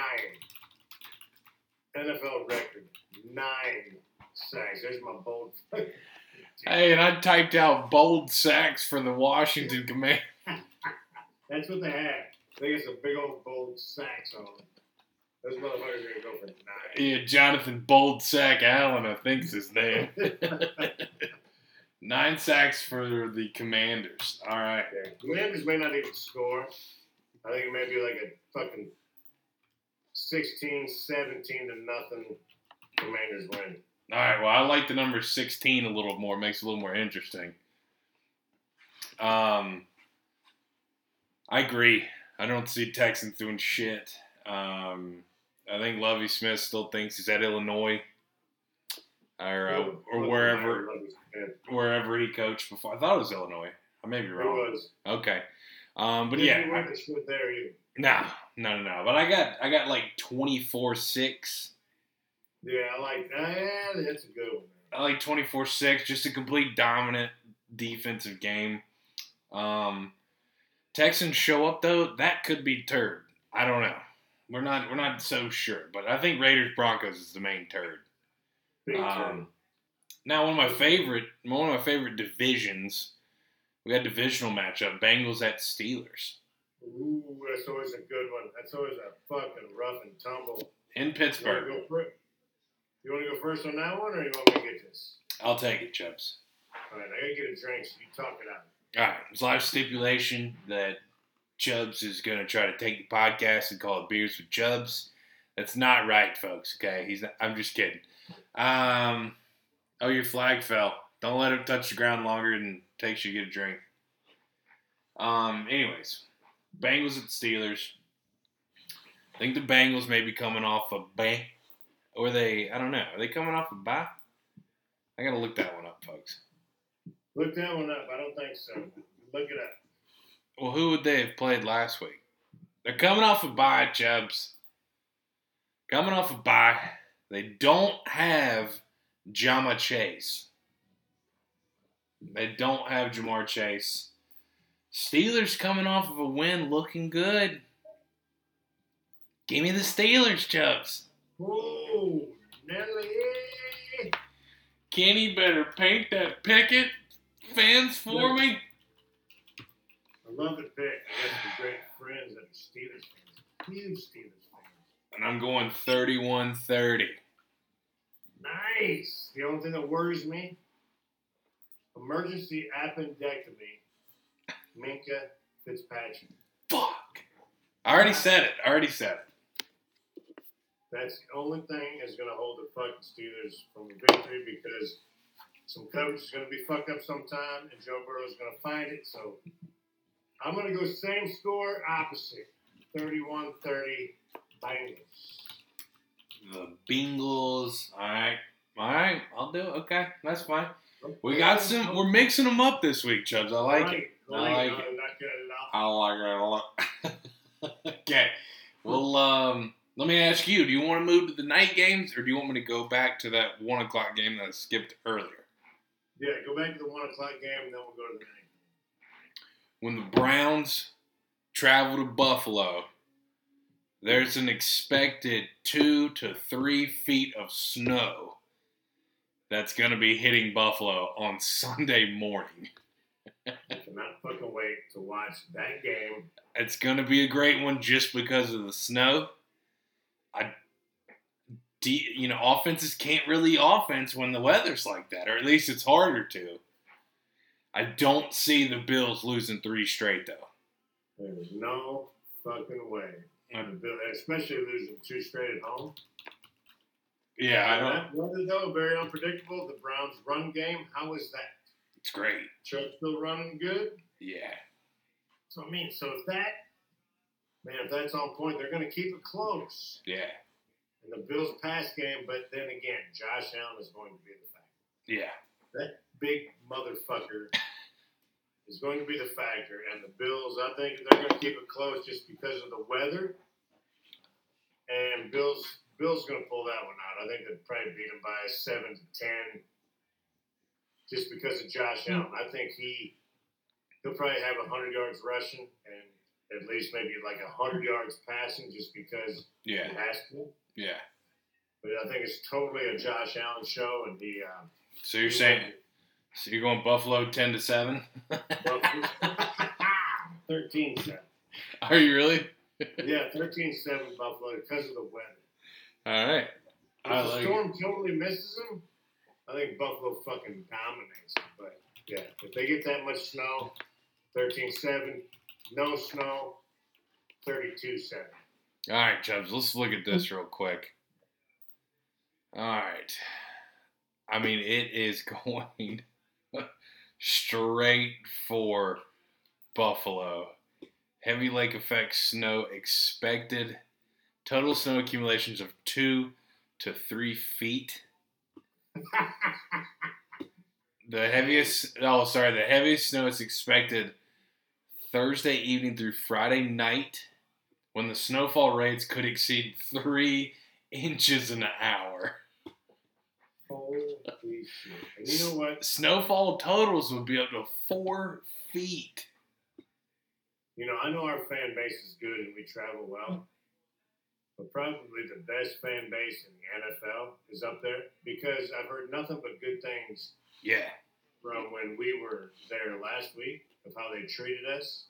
Nine. NFL record. Nine sacks. There's my bold. Hey, and I typed out bold sacks for the Washington Commanders. That's what they have. They got some big old bold sacks on them. Those motherfuckers are going to go for nine. Yeah, Jonathan Bold Sack Allen, I think's his name. Nine sacks for the Commanders. All right. Yeah. Commanders may not even score. I think it may be like a fucking 16, 17 to nothing. Commanders win. All right. Well, I like the number 16 a little more. Makes it a little more interesting. Um, I agree. I don't see Texans doing shit. Um, I think Lovie Smith still thinks he's at Illinois or uh, or wherever wherever he coached before. I thought it was Illinois. I may be wrong. It was. Okay. Um, but yeah, you win there either. no, no, no, no. But I got I got like 24-6. Yeah, I like that. That's a good one. I like 24 6, just a complete dominant defensive game. Um, Texans show up though, that could be turd. I don't know. We're not we're not so sure, but I think Raiders Broncos is the main turd. Um. Now one of my favorite one of my favorite divisions, we got divisional matchup, Bengals at Steelers Ooh, that's always a good one. That's always a fucking rough and tumble. in You want Pittsburgh. to go? You want to go first on that one, or you want me to get this? I'll take it, Chubbs. All right, I gotta get a drink, so you talk it out. All right, there's a lot of stipulation that Chubbs is going to try to take the podcast and call it Beers with Chubbs. That's not right, folks. Okay, he's. Not, I'm just kidding. Um, oh, your flag fell. Don't let it touch the ground longer than it takes you to get a drink. Um. Anyways, Bengals at Steelers. I think the Bengals may be coming off a bang, or they. I don't know. Are they coming off a bye? I gotta look that one up, folks. Look that one up. I don't think so. Look it up. Well, who would they have played last week? They're coming off a bye, Chubbs. Coming off a bye. They don't have Ja'Marr Chase. They don't have Ja'Marr Chase. Steelers coming off of a win looking good. Give me the Steelers, Chubbs. Oh, Nelly. Kenny better paint that picket fans for me. I love the pick. I got some great friends that are Steelers fans. Huge Steelers fans. And I'm going 31 30. Nice. The only thing that worries me emergency appendectomy. Minkah Fitzpatrick. Fuck. I already said it. I already said it. That's the only thing that's going to hold the fucking Steelers from victory because some coverage is going to be fucked up sometime and Joe Burrow is going to find it. So I'm going to go same score, opposite 31 30 Bengals. The Bengals. All right. All right. I'll do it. Okay. That's fine. We got some. We're mixing them up this week, Chubbs. I like it. I like it. it. Not gonna lie. I like it a lot. okay. Well, um, let me ask you: Do you want to move to the night games, or do you want me to go back to that one o'clock game that I skipped earlier? Yeah, go back to the one o'clock game, and then we'll go to the night. When the Browns travel to Buffalo, there's an expected two to three feet of snow that's going to be hitting Buffalo on Sunday morning. I cannot fucking wait to watch that game. It's going to be a great one just because of the snow. I, de- you know, offenses can't really offense when the weather's like that, or at least it's harder to. I don't see the Bills losing three straight though. There's no fucking way. Bill- Especially losing two straight at home. Yeah, I don't. That weather, though, very unpredictable. The Browns' run game, how is that? It's great. Still running good? Yeah, So, I mean, so if that, man, if that's on point, they're going to keep it close. yeah, And the Bills' pass game, but then again, Josh Allen is going to be the factor. yeah. That big motherfucker is going to be the factor. And the Bills, I think they're going to keep it close just because of the weather. And Bills, Bills going to pull that one out. I think they'd probably beat them by seven to ten, just because of Josh Allen. I think he he'll probably have hundred yards rushing and at least maybe like hundred yards passing, just because Yeah, he has to. Yeah. But I think it's totally a Josh Allen show, and he. Uh, So you're saying, so you're going Buffalo ten to seven? 13 7. Are you really? Yeah, 13 7 Buffalo because of the weather. All right. If I the like storm totally misses them, I think Buffalo fucking dominates them. But yeah, if they get that much snow, 13 7, no snow, 32 7. All right, Chubbs. Let's look at this real quick. All right. I mean, it is going straight for Buffalo. Heavy lake effect snow expected. Total snow accumulations of two to three feet. The heaviest, oh, sorry, the heaviest snow is expected Thursday evening through Friday night when the snowfall rates could exceed three inches an hour. Holy shit. You know what? Snowfall totals would be up to four feet. You know, I know our fan base is good and we travel well, but probably the best fan base in the NFL is up there because I've heard nothing but good things Yeah, from when we were there last week of how they treated us.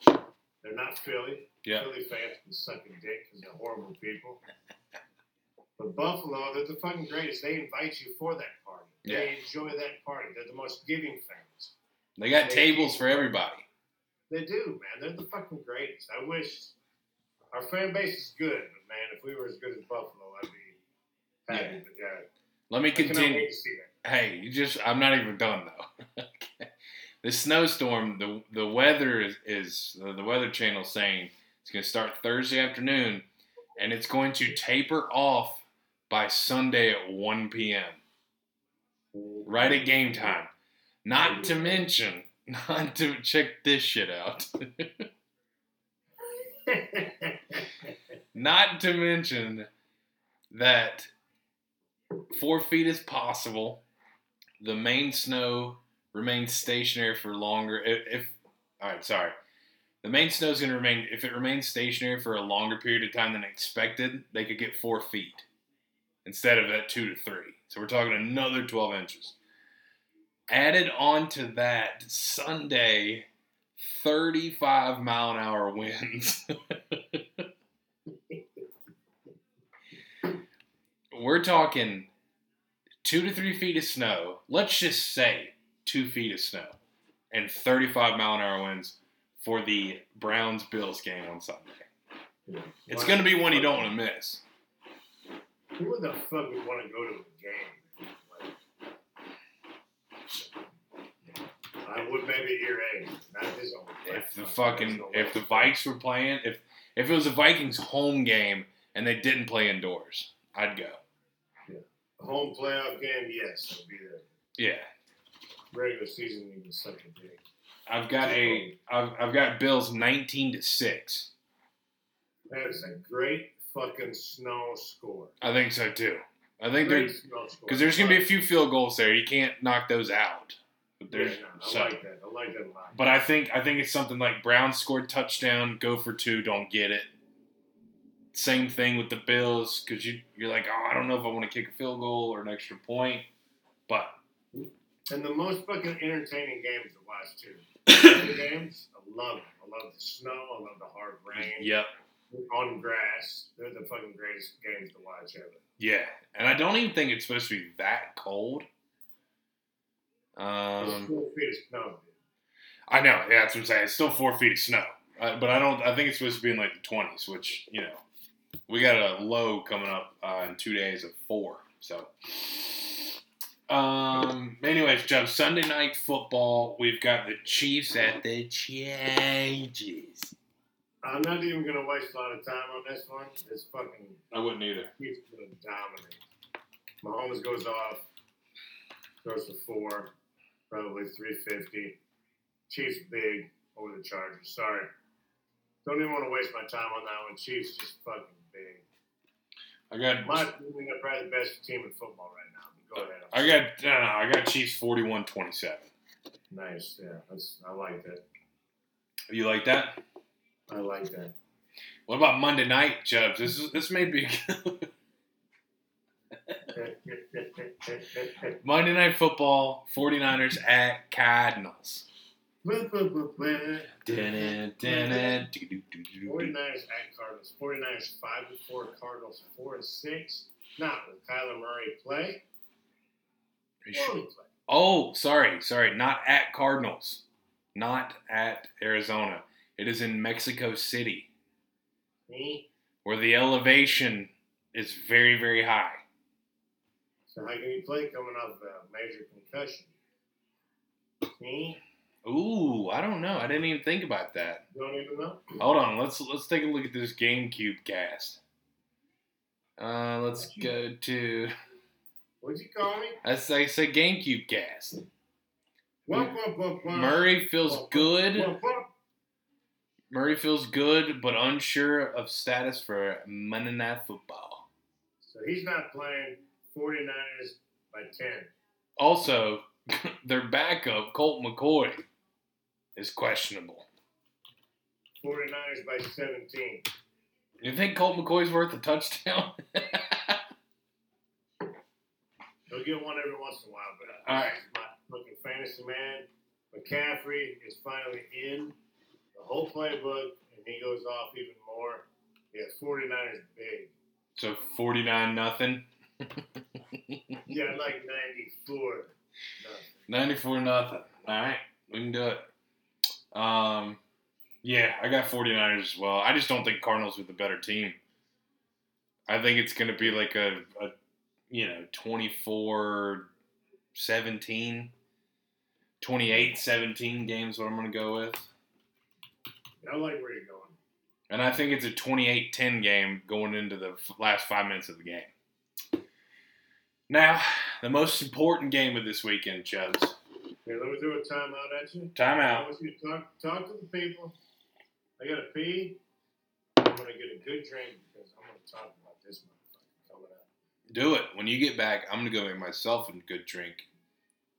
They're not Philly. yeah, Philly fans can suck a dick because they're horrible people. But Buffalo, they're the fucking greatest. They invite you for that party. Yeah. They enjoy that party. They're the most giving fans. they got tables for everybody. They do, man. They're the fucking greatest. I wish our fan base is good, but man, if we were as good as Buffalo, I'd be happy. Yeah. But yeah, Let me I continue. wait to see that. Hey, you just I'm not even done though. okay. The snowstorm, the the weather is, is uh, the weather channel saying it's going to start Thursday afternoon and it's going to taper off by Sunday at 1 p.m. right at game time. Not to mention, not to check this shit out. Not to mention that four feet is possible. The main snow remains stationary for longer. If, if all right, sorry, the main snow is going to remain. If it remains stationary for a longer period of time than expected, they could get four feet instead of that two to three. So we're talking another twelve inches. Added on to that, Sunday, thirty-five mile an hour winds. we're talking two to three feet of snow. Let's just say two feet of snow and 35 mile an hour winds for the Browns Bills game on Sunday. It's going to be one you don't want to miss. Who the fuck would want to go to a game? Like, I would maybe hear A, not his own. If the fucking if the Vikes were playing, if if it was a Vikings home game and they didn't play indoors, I'd go. A home playoff game, yes, I'll be there. Yeah. Regular season even such a big. I've got a I've, I've got Bills 19 to 6. That is a great fucking snow score. I think so too. I think there Great snow because there's gonna be a few field goals there. You can't knock those out. But Yeah, there's no, I so, like that. I like that a lot. but I think I think it's something like Brown scored touchdown, go for two, don't get it. Same thing with the Bills because you you're like oh I don't know if I want to kick a field goal or an extra point, but mm-hmm. And the most fucking entertaining games to watch too. Games, I love them. I love the snow. I love the hard rain yep on grass. They're the fucking greatest games to watch ever. yeah, and I don't even think it's supposed to be that cold. It's Um, four feet of snow. dude. I know, yeah, that's what I'm saying. It's still four feet of snow, uh, but I don't. I think it's supposed to be in like the twenties, which you know, we got a low coming up uh, in two days of four. So, um, anyways, Joe, Sunday night football. We've got the Chiefs at the Chargers. I'm not even gonna waste a lot of time on this one. It's fucking I wouldn't either. Chiefs gonna dominate. Mahomes goes off, throws for four, probably 350. Chiefs big over the Chargers. Sorry. Don't even want to waste my time on that one. Chiefs just fucking big. I got. My opinion, they're probably the best team in football right now. Go ahead. I got. No, no, I got Chiefs 41-27. Nice. Yeah, that's, I like that. You like that? I like that. What about Monday night, Chubbs? This is this may be Monday night football. 49ers at Cardinals. 49ers Dun-dun, dun-dun, at Cardinals. 49ers 5 and 4, Cardinals 4 and 6. Not with Kyler Murray play. Are you sure? Will he play? Oh, sorry, sorry. Not at Cardinals. Not at Arizona. It is in Mexico City, Me? where the elevation is very, very high. So how can you play coming off a major concussion? Me? Ooh, I don't know. I didn't even think about that. You don't even know? Hold on, let's let's take a look at this GameCube cast. Uh, let's go to. What'd you call me? I say, I say GameCube cast. Murray feels good. Murray feels good, but unsure of status for Monday Night Football. So he's not playing 49ers by 10. Also, their backup Colt McCoy is questionable. 49ers by 17. You think Colt McCoy's worth a touchdown? He'll get one every once in a while, but All right. my fucking fantasy man. McCaffrey is finally in the whole playbook, and he goes off even more. Yeah, 49ers big. so forty nine nothing. Yeah, like 94. No. 94 nothing. All right, we can do it. Um, yeah, I got 49ers as well. I just don't think Cardinals are the better team. I think it's going to be like a, a you know, 24 17, 28 17 games, what I'm going to go with. I like where you're going. And I think it's a 28 10 game going into the last five minutes of the game. Now, the most important game of this weekend, Chubbs. Here, let me throw a timeout at you. Timeout. I want you to talk, talk to the people. I got to pee. I'm going to get a good drink because I'm going to talk about this motherfucker coming up. Do it. When you get back, I'm going to go make myself a good drink.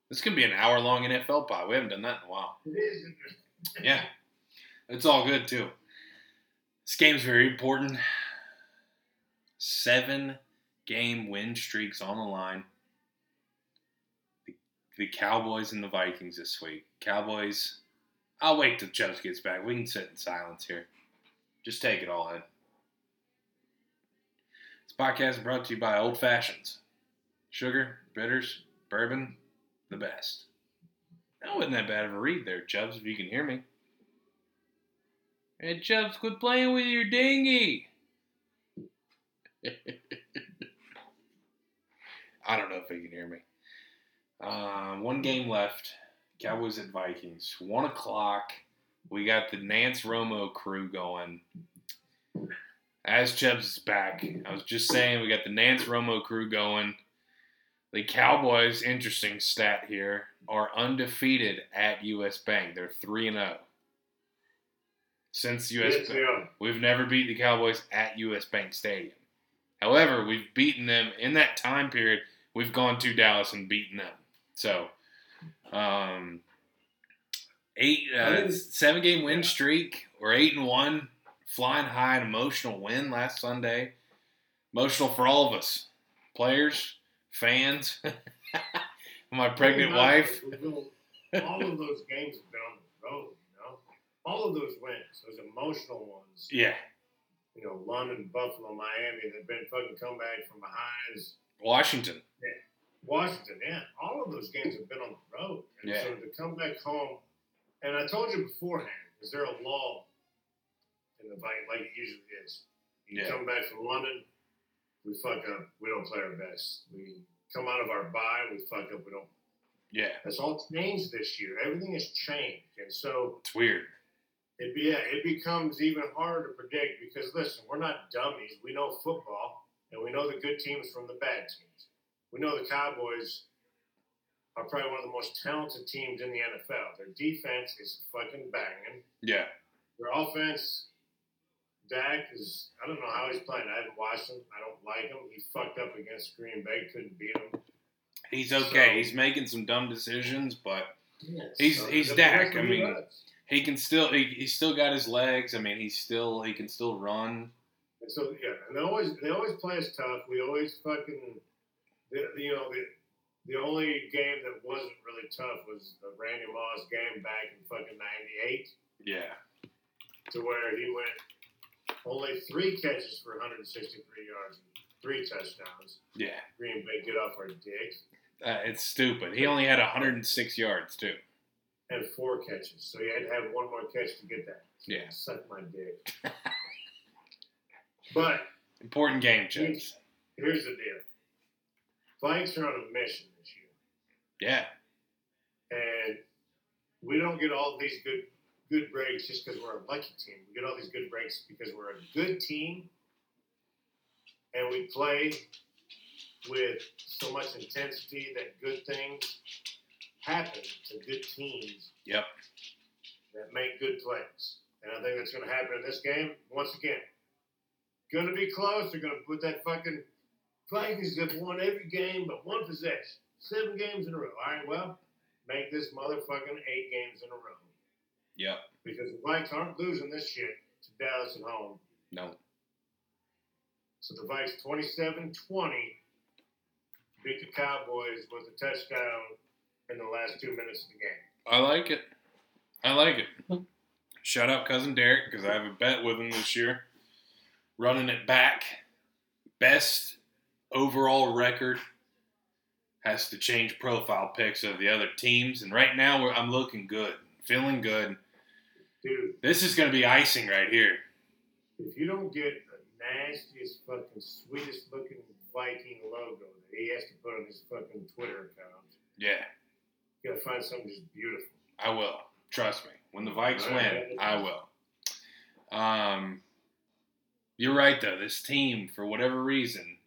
This could be an hour long NFL pod. We haven't done that in a while. It is. Yeah. It's all good, too. This game's very important. Seven game win streaks on the line. The, the Cowboys and the Vikings this week. Cowboys. I'll wait till Chubbs gets back. We can sit in silence here. Just take it all in. This podcast is brought to you by Old Fashions. Sugar, bitters, bourbon, the best. That wasn't that bad of a read there, Chubbs, if you can hear me. Hey, Chubbs, quit playing with your dinghy. I don't know if you can hear me. Um, one game left. Cowboys at Vikings. One o'clock. We got the Nantz Romo crew going. As Chubbs is back, I was just saying we got the Nantz Romo crew going. The Cowboys, interesting stat here, are undefeated at US Bank. They're 3 and 0. Since US Yes, Bank. We've never beat the Cowboys at US Bank Stadium. However, we've beaten them in that time period. We've gone to Dallas and beaten them. So, um, eight, uh, seven game win streak. We're eight and one, flying high, an emotional win last Sunday. Emotional for all of us, players, fans, my pregnant wife. All of those games have been on the road, you know. All of those wins, those emotional ones. Yeah, You know, London, Buffalo, Miami, they've been fucking come back from behinds. Washington. Yeah. Washington, yeah. All of those games have been on the road. And Yeah. so to come back home, and I told you beforehand, is there a law in the fight like it usually is? You Yeah. come back from London, we fuck up, we don't play our best. We come out of our bye, we fuck up, we don't. Yeah, That's all changed this year. Everything has changed. And so it's weird. it, be, yeah, it becomes even harder to predict because listen, we're not dummies. We know football, and we know the good teams from the bad teams. We know the Cowboys are probably one of the most talented teams in the NFL. Their defense is fucking banging. Yeah, Their offense, Dak is I don't know how he's playing. I haven't watched him. I don't like him. He fucked up against Green Bay, couldn't beat him. he's okay. So- he's making some dumb decisions, but. He's- he's Dak, I mean, he can still he, he's still got his legs. I mean, he's still he can still run. And so yeah, and they always they always play us tough. We always fucking, the, you know, the the only game that wasn't really tough was the Randy Moss game back in fucking '98, Yeah, to where he went only three catches for 163 yards, three touchdowns. yeah. Green Bay get off our dick, Uh, it's stupid. He only had 106 yards too. and four catches, so he had to have one more catch to get that. Yeah. suck my dick. but Important game, Chips. here's the deal: Vikes are on a mission this year. Yeah, and we don't get all these good good breaks just because we're a lucky team. We get all these good breaks because we're a good team, and we play with so much intensity that good things happen to good teams Yep. that make good plays. And I think that's going to happen in this game. Once again, going to be close. They're going to put that fucking Vikings have won every game but one possession, seven games in a row. All right, well, make this motherfucking eight games in a row yep. because the Vikes aren't losing this shit to Dallas at home. No, So the Vikes 27-20 beat the Cowboys with a touchdown in the last two minutes of the game. I like it. I like it. Shout out cousin Derek because I have a bet with him this year. Running it back, best overall record has to change profile pics of the other teams, and right now we're, I'm looking good, feeling good. Dude, This is going to be icing right here. if you don't get the nastiest fucking sweetest looking Viking logo that he has to put on his fucking Twitter account, Yeah, you gotta find something just beautiful. I will. Trust me. When the Vikes win, I will. Um, you're right though. This team, for whatever reason,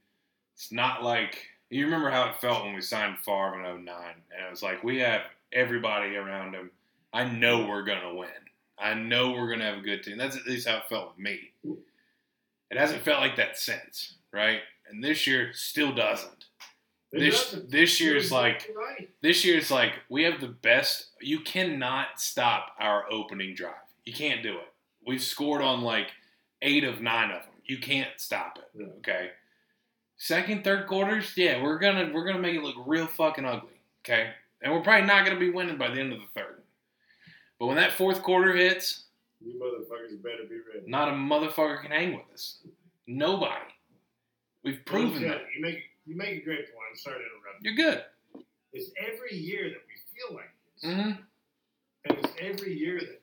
it's not like you remember how it felt when we signed Favre in 09. and it was like we have everybody around him. I know we're gonna win. I know we're gonna have a good team. That's at least how it felt with me. It hasn't felt like that since, right? And this year still doesn't. It This doesn't. this year is like right. this year it's like we have the best. You cannot stop our opening drive. You can't do it. We've scored on like eight of nine of them. You can't stop it. Okay. Second, third quarters, yeah, we're gonna we're gonna make it look real fucking ugly. Okay, and we're probably not gonna be winning by the end of the third. But when that fourth quarter hits, You motherfuckers better be ready. not a motherfucker can hang with us. Nobody. We've proven that. You make you make a great point. I'm sorry to interrupt. You're good. It's every year that we feel like this, Mm-hmm. and it's every year that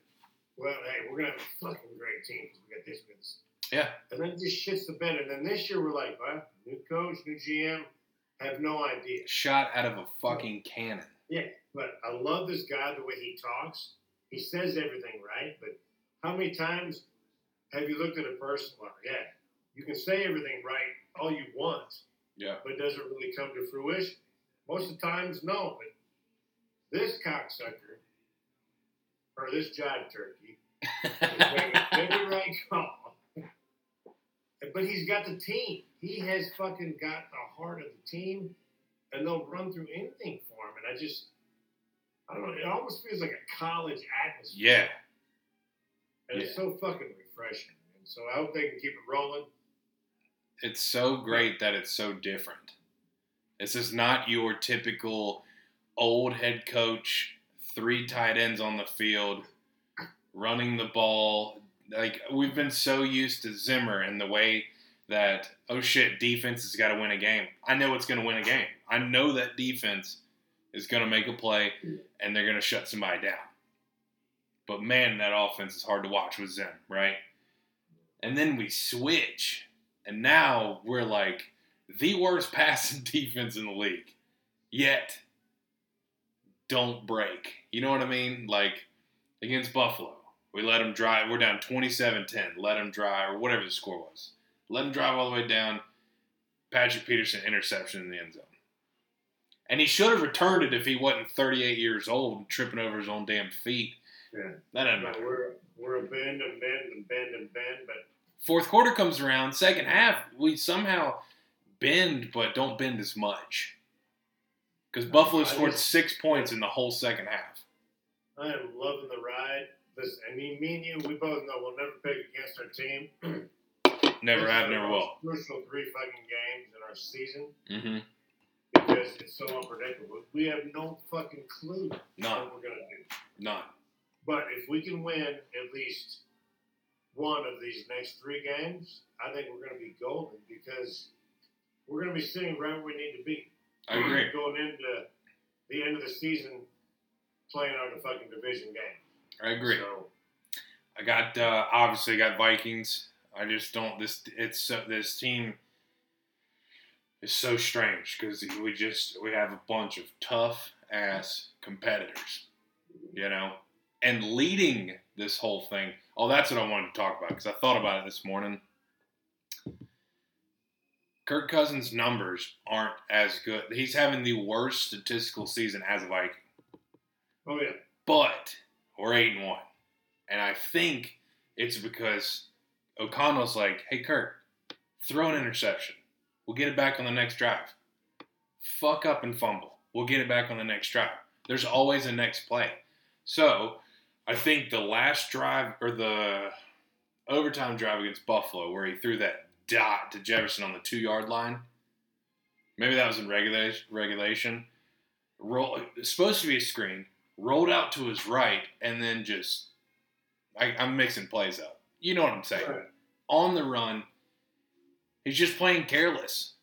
well, hey, we're gonna have a fucking great team because we got this, we got this. Yeah. And then it just shits the bed. And then this year we're like, well, new coach, new GM, have no idea. Shot out of a fucking cannon. Yeah, but I love this guy the way he talks. He says everything right, but how many times have you looked at a person? like, yeah, you can say everything right all you want, Yeah. but does it really come to fruition? Most of the times, no. But this cocksucker, or this jive turkey, every right call. But he's got the team. He has fucking got the heart of the team, and they'll run through anything for him. And I just, I don't know. It almost feels like a college atmosphere. yeah. And it's so fucking refreshing. And so I hope they can keep it rolling. it's so great that it's so different. This is not your typical old head coach, three tight ends on the field, running the ball. Like we've been so used to Zimmer and the way that oh shit, defense has got to win a game. I know it's going to win a game. I know that defense is going to make a play and they're going to shut somebody down. But man, that offense is hard to watch with Zim, right? And then we switch and now we're like the worst passing defense in the league. Yet, don't break. You know what I mean? Like against Buffalo, we let them drive. We're down 27 10. Let them drive, or whatever the score was. Let them drive all the way down. Patrick Peterson interception in the end zone. And he should have returned it if he wasn't 38 years old and tripping over his own damn feet. Yeah. That doesn't matter. we're we're a bend and bend and bend and bend, but Fourth quarter comes around, second half, we somehow bend, but don't bend as much. Because Buffalo scored just- six points in the whole second half. I am loving the ride. Listen, I mean, me and you, we both know we'll never pick against our team. Never have, never will. Crucial three fucking games in our season Mm-hmm. Because it's so unpredictable. We have no fucking clue None. what we're gonna do. None. But if we can win at least one of these next three games, I think we're going to be golden because we're going to be sitting right where we need to be. I agree. Going into the end of the season, playing on the fucking division game. I agree. So, I got uh, obviously got Vikings. I just don't. This it's so, this team is so strange because we just we have a bunch of tough ass competitors, you know, and leading this whole thing. Oh, that's what I wanted to talk about because I thought about it this morning. Kirk Cousins' numbers aren't as good. He's having the worst statistical season as a Viking oh yeah, but we're eight and one, and I think it's because O'Connell's like, "Hey, Kirk, throw an interception. We'll get it back on the next drive. Fuck up and fumble. We'll get it back on the next drive. There's always a next play." So I think the last drive or the overtime drive against Buffalo, where he threw that dot to Jefferson on the two yard line, maybe that was in regulation. Regulation. Roll. Supposed to be a screen rolled out to his right, and then just I, I'm mixing plays up. You know what I'm saying? Right. On the run, he's just playing careless,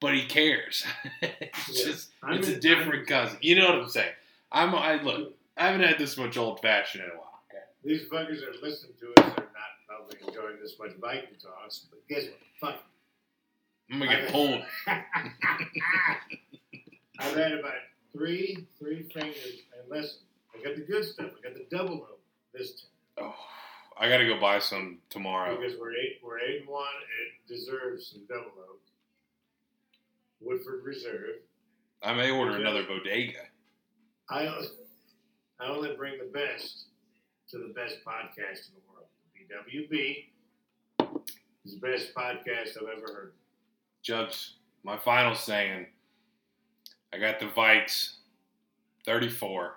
but he cares. it's Yeah. just I'm it's a different cousin. You know what I'm saying? I'm I look. I haven't had this much old fashioned in a while. Okay. these fuckers are listening to us They're not probably enjoying this much Viking talks, but guess what? Fuck. I'm gonna get pulled. I've had about three, three fingers, and listen, I got the good stuff. I got the double load this time. Oh, I gotta go buy some tomorrow. Because we're eight, we're eight and one. It deserves some double load. Woodford Reserve. I may order another bodega. I I only bring the best to the best podcast in the world. BWB is the best podcast I've ever heard. Jugs, my final saying, I got the Vikes 34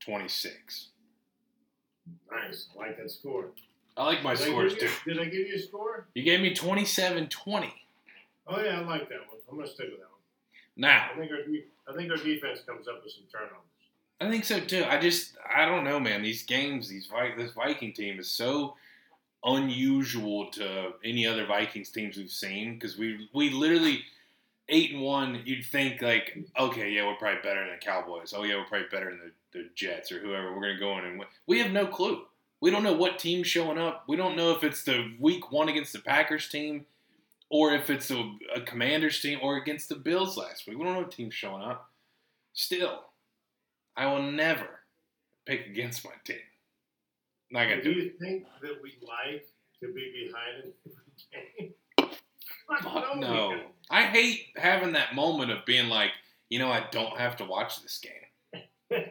26. Nice, I like that score. I like my Did scores you- Did I give you a score? You gave me 27 20. Oh yeah, I like that one. I'm gonna stick with that one. Now, I think our I think our defense comes up with some turnovers. I think so too. I just, I don't know, man. These games, these this Viking team is so unusual to any other Vikings teams we've seen because we we literally eight and one. You'd think like, okay, yeah, we're probably better than the Cowboys. Oh yeah, we're probably better than the, the Jets or whoever. We're gonna go in and win. We have no clue. We don't know what team's showing up. We don't know if it's the week one against the Packers team or if it's a, a Commanders team or against the Bills last week. We don't know what team's showing up. Still, I will never pick against my team. Not gonna do do it. you think that we like to be behind in every game? Fuck no. I hate having that moment of being like, you know, I don't have to watch this game.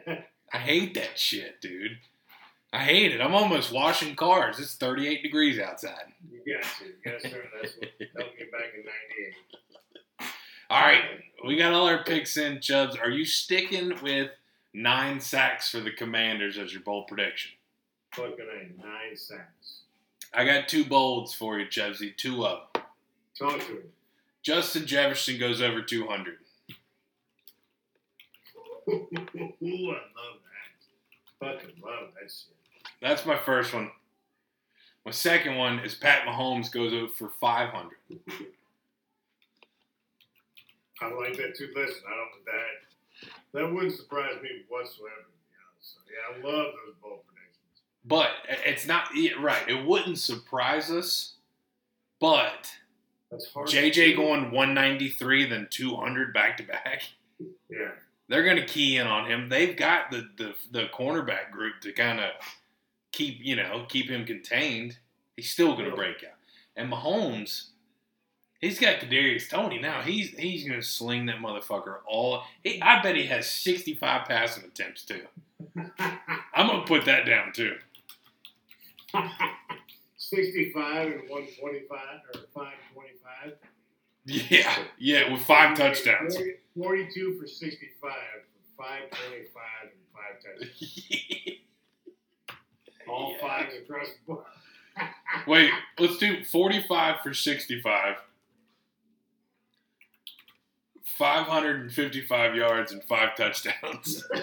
I hate that shit, dude. I hate it. I'm almost washing cars. It's 38 degrees outside. you got to. You got to start. That's what helped me back in '98. All right, we got all our picks in. Chubbs, are you sticking with nine sacks for the Commanders as your bold prediction? Fucking nine sacks. I got two bolds for you, Chubbsy. Two of them. Talk to him. Justin Jefferson goes over 200. Ooh, I love that. Fucking love that shit. That's my first one. My second one is Pat Mahomes goes over for 500. I like that too. Listen, I don't that that wouldn't surprise me whatsoever. To be honest. So, yeah, I love those bold predictions. But it's not yeah, right. It wouldn't surprise us. But That's hard. JJ going 193 then 200 back to back. Yeah. They're going to key in on him. They've got the the, the cornerback group to kind of keep you know keep him contained. He's still going to break out. And Mahomes, he's got Kadarius Toney now. He's he's going to sling that motherfucker all. He, I bet he has 65 passing attempts too. I'm going to put that down too. 65 and 125 or 525. Yeah, yeah, with five touchdowns. 40 42 for 65 525 and five touchdowns. All Yeah. fives across the board. Wait, let's do 45 for 65. 555 yards and five touchdowns.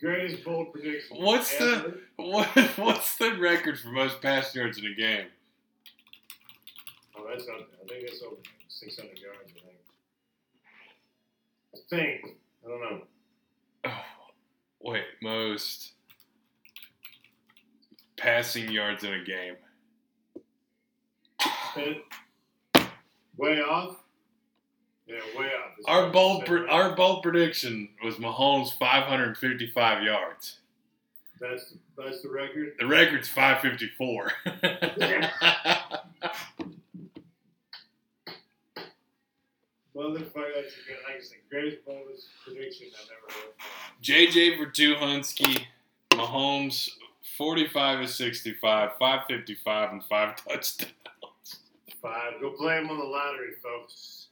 Greatest bold prediction. What's the- what, what's the record for most pass yards in a game? Oh, that's up there. I think that's over 600 yards. I think. I think. I don't know. Oh, wait, most passing yards in a game. Way off. Yeah, way off. It's Our bold, pre- our bold prediction was Mahomes 555 yards. That's that's the record. The record's 554. Motherfucker, that's a good, like I said, greatest boldest prediction I've ever heard. JJ for two Hunsky, Mahomes 45 to 65, 555 and five touchdowns. Five. Go play them on the lottery, folks.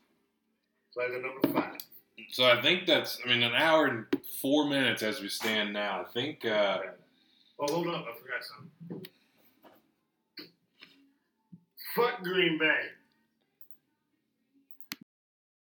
Play the number five. So I think that's, I mean, an hour and four minutes as we stand now. I think, uh, Oh, hold up. I forgot something. Fuck Green Bay.